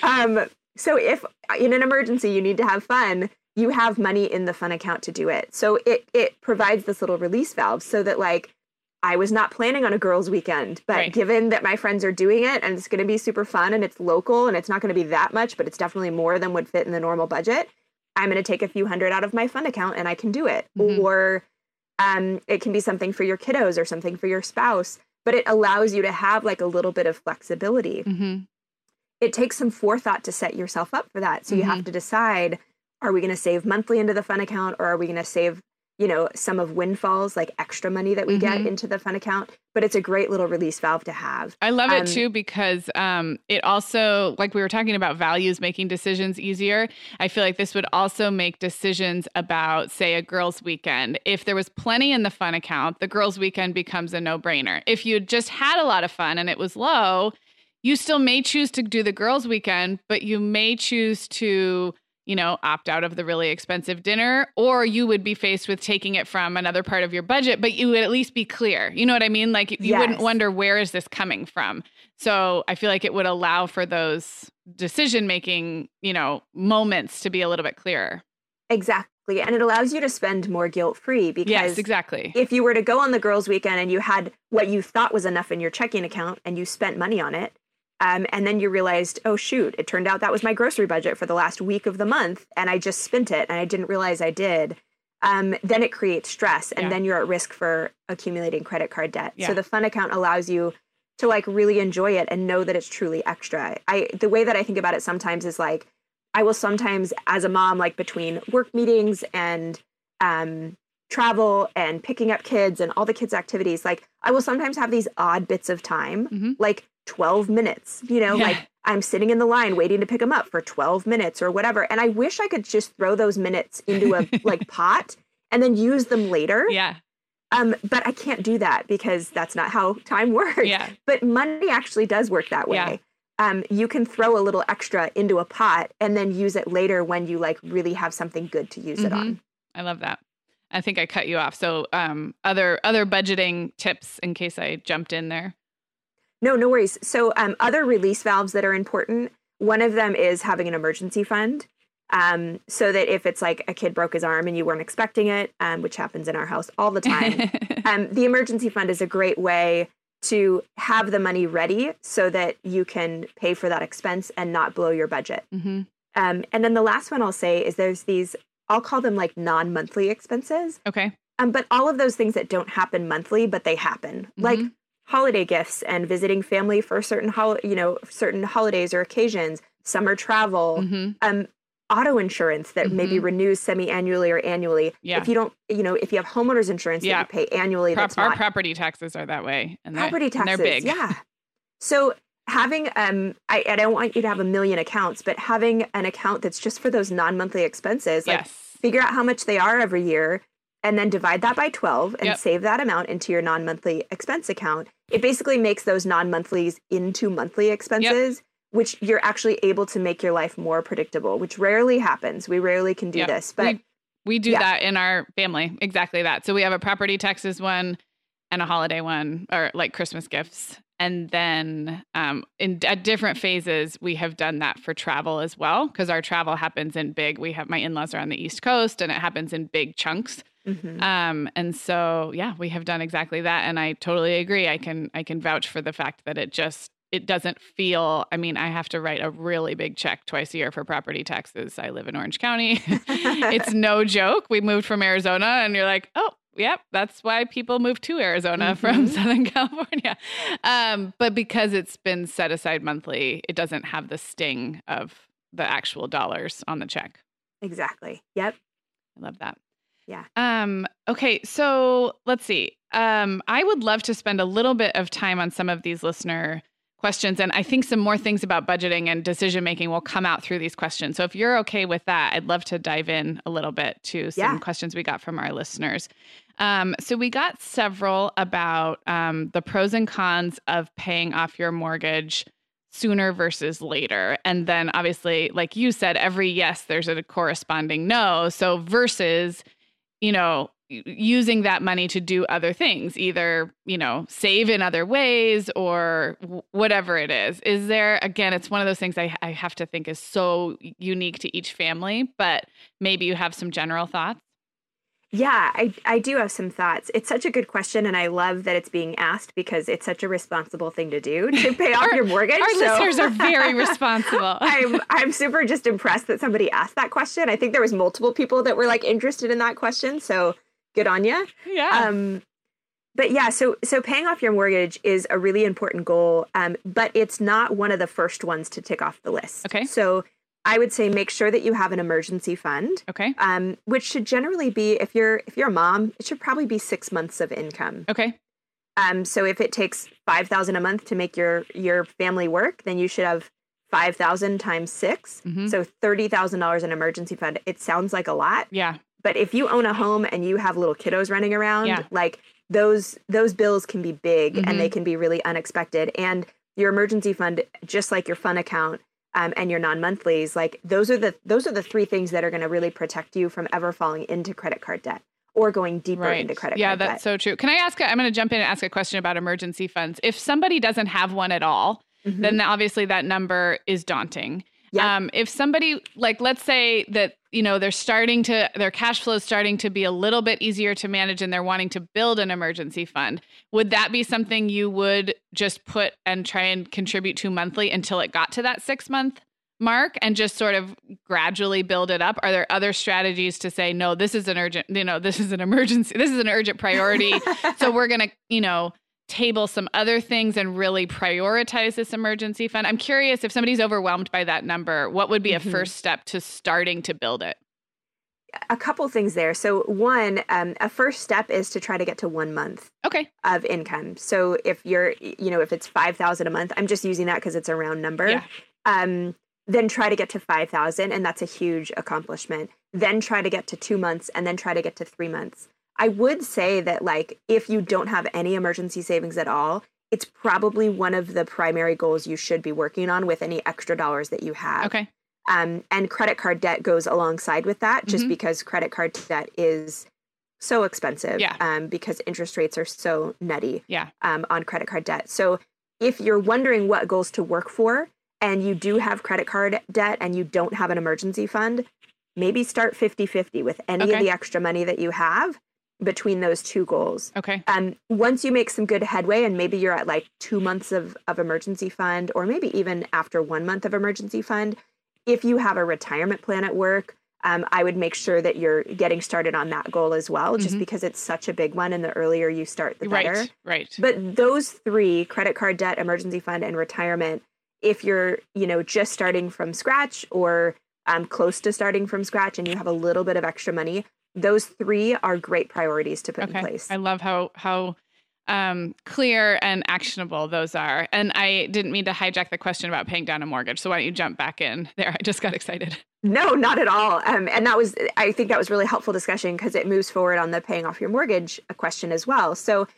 Um, so if in an emergency you need to have fun, you have money in the fun account to do it. So it it provides this little release valve so that like I was not planning on a girls' weekend, but Right. given that my friends are doing it and it's going to be super fun and it's local and it's not going to be that much, but it's definitely more than would fit in the normal budget, I'm going to take a few hundred out of my fun account and I can do it. Mhm. Or um, it can be something for your kiddos or something for your spouse, but it allows you to have like a little bit of flexibility. hmm It takes some forethought to set yourself up for that. So you have to decide are we going to save monthly into the fun account or are we going to save, you know, some of windfalls, like extra money that we get Mhm. into the fun account? But it's a great little release valve to have. I love it Um, too because um, it also, like we were talking about values making decisions easier. I feel like this would also make decisions about, say, a girls' weekend. If there was plenty in the fun account, the girls' weekend becomes a no brainer. If you just had a lot of fun and it was low, you still may choose to do the girls' weekend, but you may choose to you know, opt out of the really expensive dinner, or you would be faced with taking it from another part of your budget, but you would at least be clear. You know what I mean? Like you wouldn't wonder where is this coming from. So I feel like it would allow for those decision making, you know, moments to be a little bit clearer. Exactly. And it allows you to spend more guilt free because yes, exactly. if you were to go on the girls' weekend and you had what you thought was enough in your checking account and you spent money on it, um, and then you realized, oh shoot, it turned out that was my grocery budget for the last week of the month, and I just spent it and I didn't realize I did. Um, then it creates stress, and Yeah. then you're at risk for accumulating credit card debt. Yeah. So the fun account allows you to like really enjoy it and know that it's truly extra. I the way that I think about it sometimes is like I will sometimes, as a mom, like between work meetings and um, travel and picking up kids and all the kids' activities, like I will sometimes have these odd bits of time, Mhm. like 12 minutes, you know, Yeah. like I'm sitting in the line waiting to pick them up for 12 minutes or whatever. And I wish I could just throw those minutes into a like pot and then use them later. Yeah. Um, but I can't do that because that's not how time works. Yeah. But money actually does work that way. Yeah. Um, you can throw a little extra into a pot and then use it later when you like really have something good to use it Mhm. on. I love that. I think I cut you off. So um, other other budgeting tips in case I jumped in there. No, no worries. So um, other release valves that are important. One of them is having an emergency fund. Um, so that if it's like a kid broke his arm and you weren't expecting it, um, which happens in our house all the time, um, the emergency fund is a great way to have the money ready so that you can pay for that expense and not blow your budget. hmm Um, and then the last one I'll say is there's these, I'll call them like non monthly expenses. Okay. Um, but all of those things that don't happen monthly, but they happen, like Mhm. Holiday gifts and visiting family for certain hol- you know, certain holidays or occasions, summer travel, hmm um, auto insurance that maybe renews semi-annually or annually. Yeah. If you don't, you know, if you have homeowners insurance Yeah. that you pay annually, our not property taxes are that way, and property and taxes. They're big. Yeah. So having um I, I don't want you to have a million accounts, but having an account that's just for those non-monthly expenses, like Yes. figure out how much they are every year and then divide that by 12 and Yep. save that amount into your non-monthly expense account. It basically makes those non-monthlies into monthly expenses. Which you're actually able to make your life more predictable, which rarely happens. We rarely can do Yep. this, but we, we do yeah. that in our family. Exactly that. So we have a property taxes one and a holiday one, or like Christmas gifts. And then um, in at different phases, we have done that for travel as well because our travel happens in big. We have my in laws are on the East Coast, and it happens in big chunks. Mhm. Um, and so yeah, we have done exactly that, and I totally agree. I can I can vouch for the fact that it just it doesn't feel. I mean, I have to write a really big check twice a year for property taxes. I live in Orange County. it's no joke. We moved from Arizona, and you're like, oh. Yep, that's why people move to Arizona from Mhm. Southern California. Um, but because it's been set aside monthly, it doesn't have the sting of the actual dollars on the check. exactly. Yep. I love that. Yeah. Um, okay, so let's see. Um, I would love to spend a little bit of time on some of these listener questions. And I think some more things about budgeting and decision making will come out through these questions. So if you're okay with that, I'd love to dive in a little bit to some Yeah. questions we got from our listeners. Um, so we got several about um, the pros and cons of paying off your mortgage sooner versus later. And then obviously, like you said, every yes, there's a corresponding no. So versus, you know, using that money to do other things, either, you know, save in other ways or whatever it is. Is there, again, it's one of those things I, I have to think is so unique to each family, but maybe you have some general thoughts. Yeah, I, I do have some thoughts. It's such a good question, and I love that it's being asked because it's such a responsible thing to do to pay off Our- your mortgage. Our so- listeners are very responsible. I'm I'm super just impressed that somebody asked that question. I think there was multiple people that were like interested in that question, so good on you. yeah. Um, but yeah, so so paying off your mortgage is a really important goal, um, but it's not one of the first ones to tick off the list. Okay. So I would say make sure that you have an emergency fund, okay. um, which should generally be if you're if you're a mom, it should probably be six months of income. Okay. Um, so if it takes five thousand a month to make your your family work, then you should have five thousand times 6 Mhm. So thirty thousand dollars in emergency fund. It sounds like a lot, Yeah. but if you own a home and you have little kiddos running around, Yeah. like those those bills can be big Mhm. and they can be really unexpected. And your emergency fund, just like your fun account um, and your non monthlies, like those are the those are the three things that are going to really protect you from ever falling into credit card debt or going deeper into credit yeah, card that's debt. so true. Can I ask? I'm going to jump in and ask a question about emergency funds. If somebody doesn't have one at all, Mhm. then obviously that number is daunting. Yep. Um, if somebody like, let's say that you know they're starting to their cash flow is starting to be a little bit easier to manage, and they're wanting to build an emergency fund, would that be something you would just put and try and contribute to monthly until it got to that six month? mark and just sort of gradually build it up are there other strategies to say no this is an urgent you know this is an emergency this is an urgent priority so we're going to you know table some other things and really prioritize this emergency fund i'm curious if somebody's overwhelmed by that number what would be Mhm. a first step to starting to build it a couple things there. So one, um, a first step is to try to get to one month okay of income. So if you're, you know, if it's five thousand a month, I'm just using that because it's a round number. Yeah. Um, then try to get to five thousand, and that's a huge accomplishment. Then try to get to two months, and then try to get to three months. I would say that like if you don't have any emergency savings at all, it's probably one of the primary goals you should be working on with any extra dollars that you have. okay Um, and credit card debt goes alongside with that just Mhm. because credit card debt is so expensive Yeah. um, because interest rates are so nutty Yeah. um, on credit card debt. So if you're wondering what goals to work for and you do have credit card debt and you don't have an emergency fund, maybe start 50 50 with any Okay. of the extra money that you have between those two goals. Okay. Um, once you make some good headway and maybe you're at like two months of, of emergency fund or maybe even after one month of emergency fund, if you have a retirement plan at work, um, I would make sure that you're getting started on that goal as well, just Mhm. because it's such a big one. And the earlier you start, the better. Right. Right. But those three credit card debt, emergency fund, and retirement if you're, you know, just starting from scratch or um, close to starting from scratch and you have a little bit of extra money, those three are great priorities to put Okay. in place. I love how how um, clear and actionable those are. And I didn't mean to hijack the question about paying down a mortgage. So why don't you jump back in there? I just got excited. No, not at all. Um, and that was, I think that was really helpful discussion because it moves forward on the paying off your mortgage uh, question as well. So,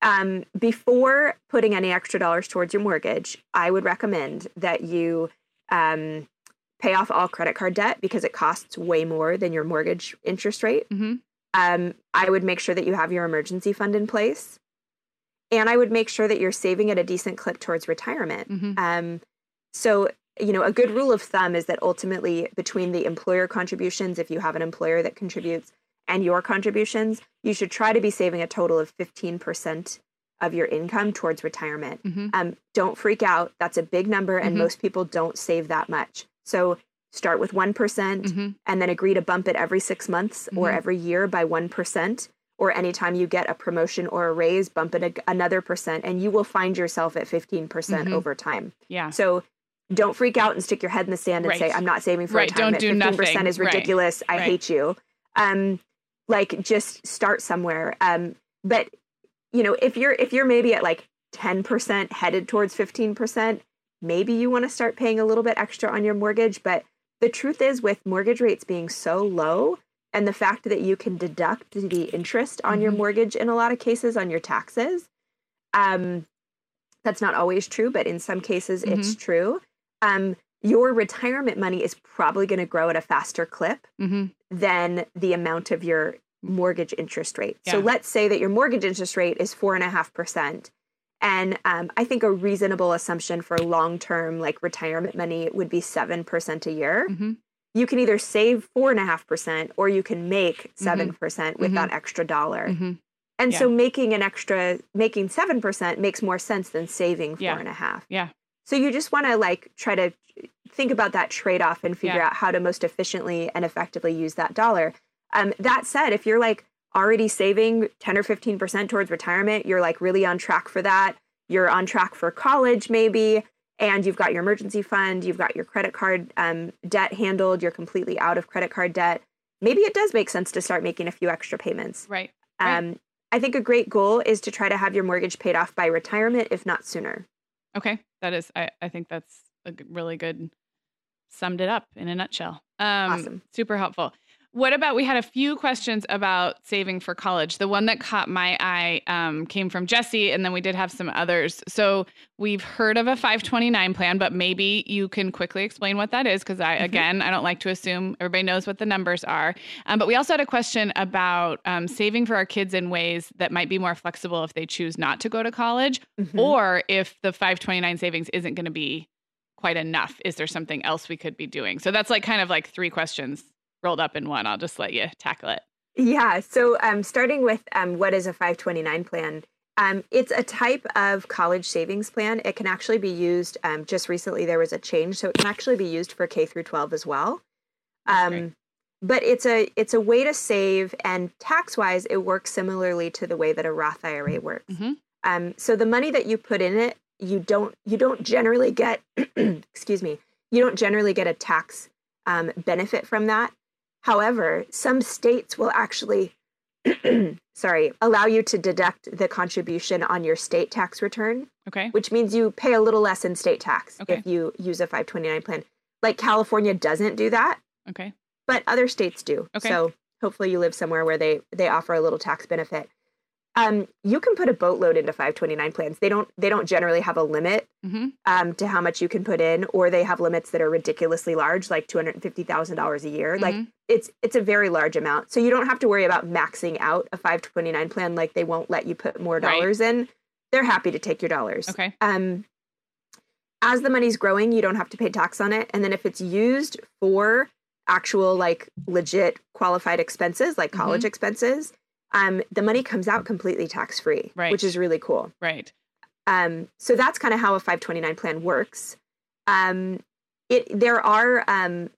um, before putting any extra dollars towards your mortgage, I would recommend that you um, pay off all credit card debt because it costs way more than your mortgage interest rate. hmm Um, I would make sure that you have your emergency fund in place. And I would make sure that you're saving at a decent clip towards retirement. hmm Um, so, you know, a good rule of thumb is that ultimately between the employer contributions, if you have an employer that contributes, and your contributions, you should try to be saving a total of 15% of your income towards retirement. hmm Um, don't freak out. That's a big number, and Mhm. most people don't save that much. So start with 1% hmm and then agree to bump it every six months or Mhm. every year by 1%. Or anytime you get a promotion or a raise, bump it a, another percent, and you will find yourself at 15% Mhm. over time. Yeah. So don't freak out and stick your head in the sand and say, I'm not saving for Right, don't retirement. do 15% nothing. is Right. ridiculous. I Right. hate you. Um, like just start somewhere. Um, but you know, if you're if you're maybe at like 10% headed towards 15%, maybe you want to start paying a little bit extra on your mortgage. But the truth is with mortgage rates being so low and the fact that you can deduct the interest on your Mhm. mortgage in a lot of cases on your taxes, um, that's not always true, but in some cases it's true. Um, your retirement money is probably going to grow at a faster clip hmm than the amount of your mortgage interest rate. So let's say that your mortgage interest rate is four and a half percent. And um, I think a reasonable assumption for long term, like retirement money, would be 7% a year. hmm You can either save four and a half percent or you can make 7% with Mhm. that extra dollar. hmm And Yeah. so making an extra, making 7% makes more sense than saving four Yeah. and a half. Yeah. So you just want to like try to think about that trade off and figure Yeah. out how to most efficiently and effectively use that dollar. Um, that said, if you're like already saving 10 or 15% towards retirement, you're like really on track for that. You're on track for college, maybe, and you've got your emergency fund, you've got your credit card um, debt handled, you're completely out of credit card debt. Maybe it does make sense to start making a few extra payments. Right. Right. Um, I think a great goal is to try to have your mortgage paid off by retirement, if not sooner. Okay. That is, I, I think that's a really good, summed it up in a nutshell. Um, Awesome. Super helpful. What about, we had a few questions about saving for college. The one that caught my eye um, came from Jesse, and then we did have some others. So we've heard of a 529 plan, but maybe you can quickly explain what that is because I, Mhm. again, I don't like to assume everybody knows what the numbers are. Um, but we also had a question about um, saving for our kids in ways that might be more flexible if they choose not to go to college Mhm. or if the 529 savings isn't going to be quite enough is there something else we could be doing so that's like kind of like three questions rolled up in one i'll just let you tackle it Yeah. So, um, starting with um, what is a 529 plan? Um, it's a type of college savings plan. It can actually be used. Um, just recently, there was a change, so it can actually be used for K through 12 as well. Um, but it's a it's a way to save, and tax wise, it works similarly to the way that a Roth IRA works. Mhm. Um, so the money that you put in it, you don't you don't generally get excuse me you don't generally get a tax um, benefit from that. However, some states will actually, sorry, allow you to deduct the contribution on your state tax return, okay which means you pay a little less in state tax Okay. if you use a 529 plan. Like California doesn't do that, okay but other states do. Okay. So hopefully you live somewhere where they they offer a little tax benefit. Um, you can put a boatload into 529 plans. They don't they don't generally have a limit hmm um, to how much you can put in, or they have limits that are ridiculously large, like two hundred fifty thousand dollars a year. Like Mhm. it's it's a very large amount, so you don't have to worry about maxing out a 529 plan. Like they won't let you put more Right. dollars in. They're happy to take your dollars. Okay. Um, as the money's growing, you don't have to pay tax on it, and then if it's used for actual like legit qualified expenses, like college Mm-hmm. expenses, um, the money comes out completely tax free, Right. which is really cool. Right. Um, so that's kind of how a 529 plan works. Um, it there are um,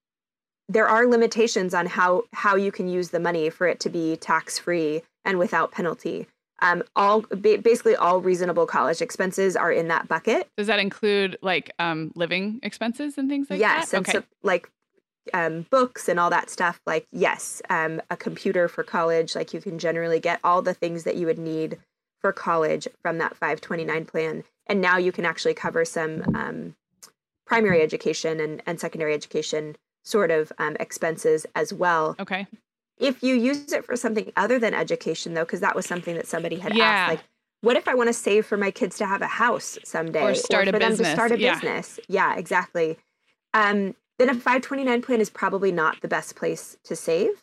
there are limitations on how how you can use the money for it to be tax free and without penalty. Um, all basically all reasonable college expenses are in that bucket. Does that include like um, living expenses and things like yes, that? and okay. so like um, books and all that stuff. Like yes, um, a computer for college. Like you can generally get all the things that you would need for college from that 529 plan, and now you can actually cover some um, primary education and, and secondary education sort of um, expenses as well. okay. If you use it for something other than education, though, because that was something that somebody had Yeah. asked, like. What if I want to save for my kids to have a house someday, or start a for them business, to start a yeah. business? Yeah, exactly. Um, then a 529 plan is probably not the best place to save.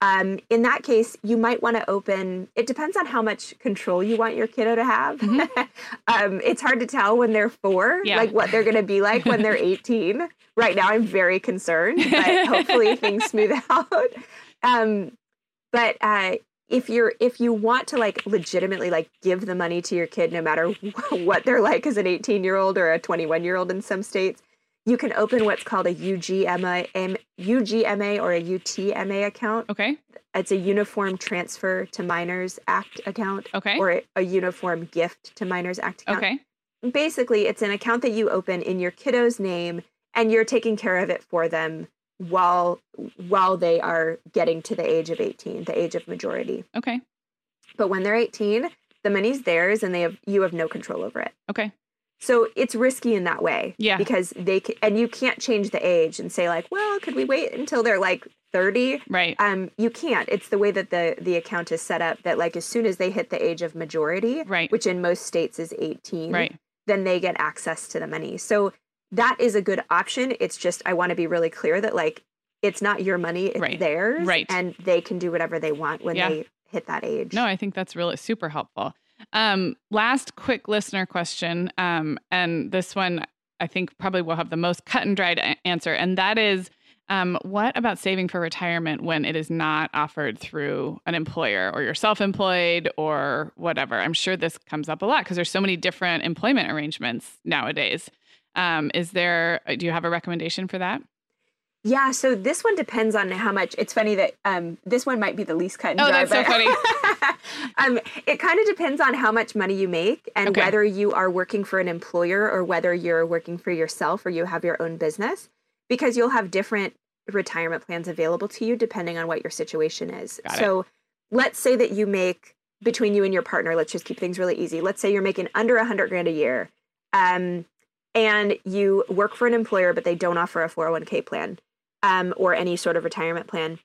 Um, in that case, you might want to open. It depends on how much control you want your kiddo to have. um, it's hard to tell when they're four, Mm-hmm. Yeah. like what they're going to be like when they're 18. Right now, I'm very concerned, but hopefully things smooth out. Um, but uh, if you're if you want to like legitimately like give the money to your kid, no matter what they're like as an 18 year old or a 21 year old in some states, you can open what's called a UGMA, M- UGMA or a UTMA account. Okay. It's a Uniform Transfer to Minors Act account Okay. or a, a Uniform Gift to Minors Act account. Okay. Basically, it's an account that you open in your kiddo's name and you're taking care of it for them while while they are getting to the age of 18, the age of majority. Okay. But when they're 18, the money's theirs and they have you have no control over it. Okay. So it's risky in that way. Yeah. Because they ca- and you can't change the age and say like, well, could we wait until they're like 30? Right. Um, you can't. It's the way that the the account is set up that like as soon as they hit the age of majority, Right. which in most states is 18, Right. then they get access to the money. So that is a good option. It's just I want to be really clear that like it's not your money, it's Right. theirs, Right. and they can do whatever they want when Yeah. they hit that age. No, I think that's really super helpful. Um, last quick listener question, um, and this one I think probably will have the most cut and dried a- answer, and that is, um, what about saving for retirement when it is not offered through an employer or you're self-employed or whatever? I'm sure this comes up a lot because there's so many different employment arrangements nowadays. Um, is there? Do you have a recommendation for that? Yeah, so this one depends on how much. It's funny that um, this one might be the least cut and dry. Oh, dry. that's so but- um, it kind of depends on how much money you make and Okay. whether you are working for an employer or whether you're working for yourself or you have your own business, because you'll have different retirement plans available to you depending on what your situation is. Got it. so let's say that you make between you and your partner. Let's just keep things really easy. Let's say you're making under a hundred grand a year. Um, and you work for an employer, but they don't offer a 401k plan um, or any sort of retirement plan,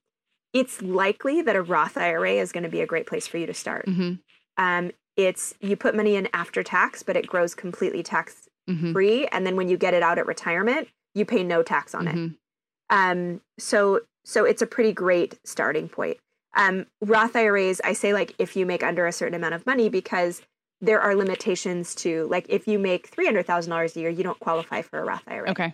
it's likely that a Roth IRA is going to be a great place for you to start. Mm-hmm. Um, it's you put money in after tax, but it grows completely tax Mm-hmm. free, and then when you get it out at retirement, you pay no tax on it. Mhm. Um, so so it's a pretty great starting point. Um, Roth IRAs, I say like if you make under a certain amount of money because there are limitations to like if you make three hundred thousand dollars a year, you don't qualify for a Roth IRA. Okay.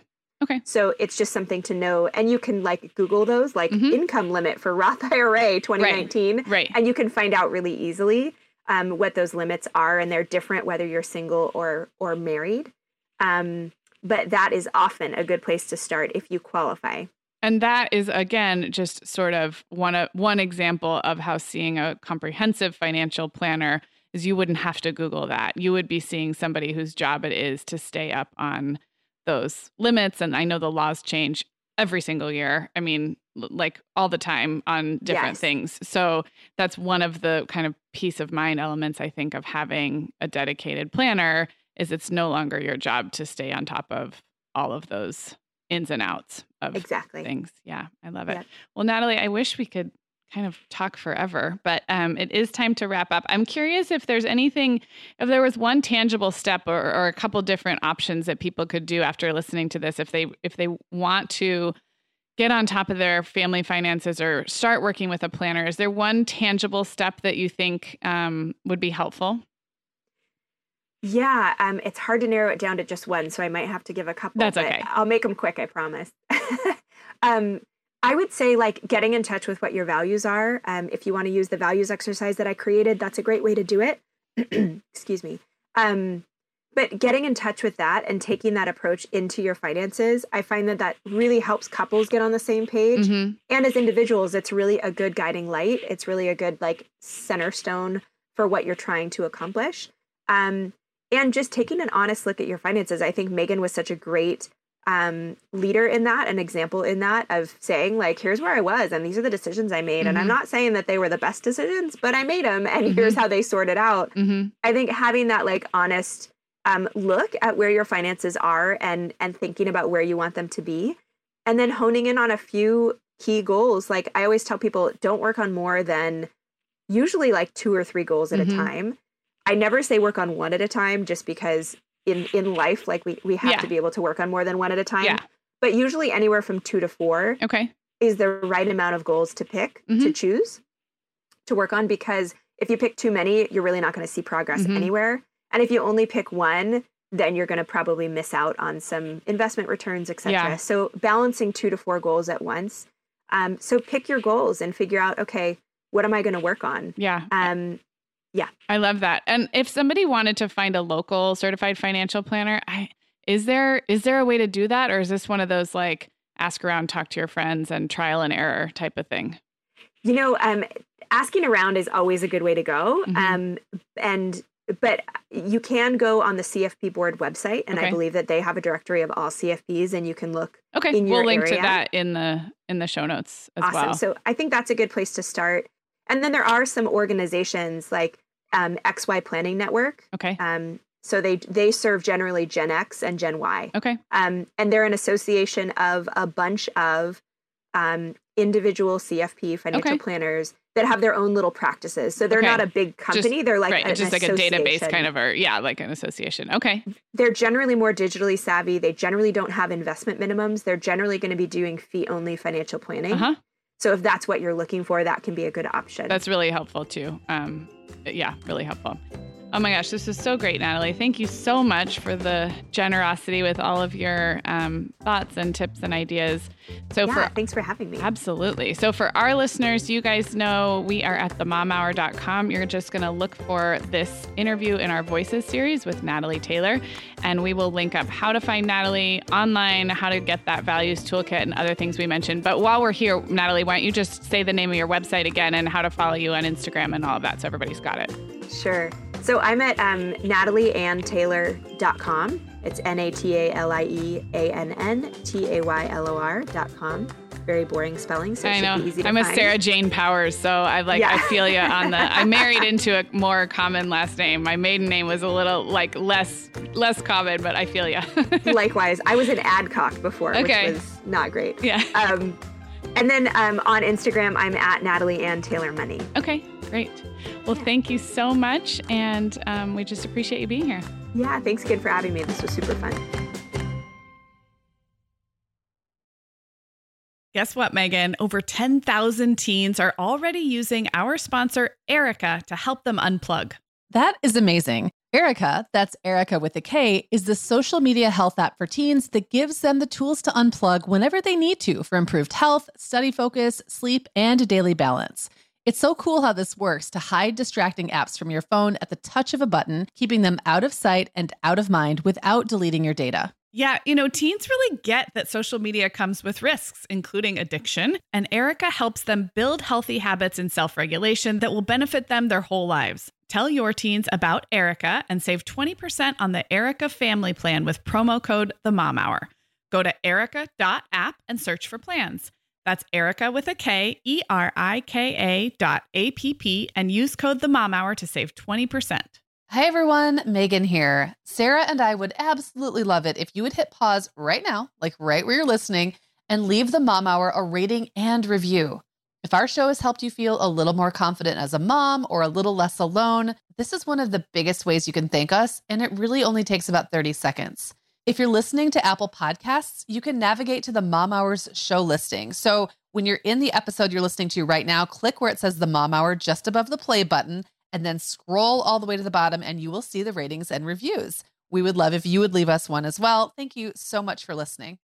So it's just something to know, and you can like Google those like Mhm. income limit for Roth IRA 2019, Right. right. and you can find out really easily um, what those limits are, and they're different whether you're single or or married. Um, but that is often a good place to start if you qualify. And that is again just sort of one of one example of how seeing a comprehensive financial planner is you wouldn't have to Google that. You would be seeing somebody whose job it is to stay up on those limits. And I know the laws change every single year. I mean, like all the time on different Yes. things. So that's one of the kind of peace of mind elements I think of having a dedicated planner is it's no longer your job to stay on top of all of those ins and outs of Exactly. things. Yeah, I love it. Yep. Well, Natalie, I wish we could kind of talk forever, but um, it is time to wrap up. I'm curious if there's anything, if there was one tangible step or, or a couple different options that people could do after listening to this, if they if they want to get on top of their family finances or start working with a planner. Is there one tangible step that you think um, would be helpful? Yeah, um, it's hard to narrow it down to just one, so I might have to give a couple. That's okay. I'll make them quick, I promise. um, I would say like getting in touch with what your values are. Um, if you want to use the values exercise that I created, that's a great way to do it. Excuse me. Um, but getting in touch with that and taking that approach into your finances, I find that that really helps couples get on the same page. Mm-hmm. And as individuals, it's really a good guiding light. It's really a good like center stone for what you're trying to accomplish. Um, and just taking an honest look at your finances. I think Meagan was such a great um, leader in that, an example in that of saying, like, here's where I was, and these are the decisions I made. Mm-hmm. And I'm mm-hmm. not saying that they were the best decisions, but I made them, and mm-hmm. here's how they sorted out. Mm-hmm. I think having that like honest um, look at where your finances are and and thinking about where you want them to be, and then honing in on a few key goals. Like I always tell people, don't work on more than usually like two or three goals at a mm-hmm. time. I never say work on one at a time, just because in in life like we we have yeah. to be able to work on more than one at a time yeah. but usually anywhere from 2 to 4 okay is the right amount of goals to pick mm-hmm. to choose to work on because if you pick too many you're really not going to see progress mm-hmm. anywhere and if you only pick one then you're going to probably miss out on some investment returns etc yeah. so balancing 2 to 4 goals at once um, so pick your goals and figure out okay what am i going to work on yeah um, yeah. I love that. And if somebody wanted to find a local certified financial planner, I is there is there a way to do that or is this one of those like ask around, talk to your friends and trial and error type of thing? You know, um asking around is always a good way to go. Mm-hmm. Um and but you can go on the CFP board website, and okay. I believe that they have a directory of all CFPs, and you can look. Okay, we'll link area. to that in the in the show notes as awesome. well. So I think that's a good place to start. And then there are some organizations like um, XY Planning Network. Okay. Um, so they they serve generally Gen X and Gen Y. Okay. Um, and they're an association of a bunch of um, individual CFP financial okay. planners that have their own little practices. So they're okay. not a big company. Just, they're like right. just like a database kind of, or yeah, like an association. Okay. They're generally more digitally savvy. They generally don't have investment minimums. They're generally going to be doing fee only financial planning. Uh-huh. So if that's what you're looking for, that can be a good option. That's really helpful too. Um, yeah, really helpful. Oh my gosh, this is so great, Natalie. Thank you so much for the generosity with all of your um, thoughts and tips and ideas. So yeah, for thanks for having me. Absolutely. So for our listeners, you guys know we are at themomhour.com. You're just going to look for this interview in our Voices series with Natalie Taylor, and we will link up how to find Natalie online, how to get that values toolkit, and other things we mentioned. But while we're here, Natalie, why don't you just say the name of your website again and how to follow you on Instagram and all of that so everybody's got it. Sure. So I'm at um, natalieanntaylor.com. It's N A T A L I E A N N T A Y L O R.com. Very boring spelling, so I know. I'm a Sarah Jane Powers, so I like yeah. I feel you on the. I married into a more common last name. My maiden name was a little like less less common, but I feel you. Likewise, I was an Adcock before, okay. which was not great. Yeah. Um, and then um, on Instagram, I'm at Natalie Ann Taylor Money. Okay, great. Well, yeah. thank you so much. And um, we just appreciate you being here. Yeah, thanks again for having me. This was super fun. Guess what, Meagan? Over 10,000 teens are already using our sponsor, Erika, to help them unplug. That is amazing. Erika, that's Erika with a K, is the social media health app for teens that gives them the tools to unplug whenever they need to for improved health, study focus, sleep, and daily balance. It's so cool how this works to hide distracting apps from your phone at the touch of a button, keeping them out of sight and out of mind without deleting your data. Yeah, you know, teens really get that social media comes with risks, including addiction, and Erika helps them build healthy habits and self regulation that will benefit them their whole lives. Tell your teens about Erika and save 20% on the Erika family plan with promo code The Mom Hour. Go to erika.app and search for plans. That's Erika with a K, E R I K A dot A P P, and use code The Mom Hour to save 20%. Hi everyone, Meagan here. Sarah and I would absolutely love it if you would hit pause right now, like right where you're listening, and leave the Mom Hour a rating and review. If our show has helped you feel a little more confident as a mom or a little less alone, this is one of the biggest ways you can thank us, and it really only takes about 30 seconds. If you're listening to Apple Podcasts, you can navigate to the Mom Hours show listing. So when you're in the episode you're listening to right now, click where it says the Mom Hour just above the play button, and then scroll all the way to the bottom, and you will see the ratings and reviews. We would love if you would leave us one as well. Thank you so much for listening.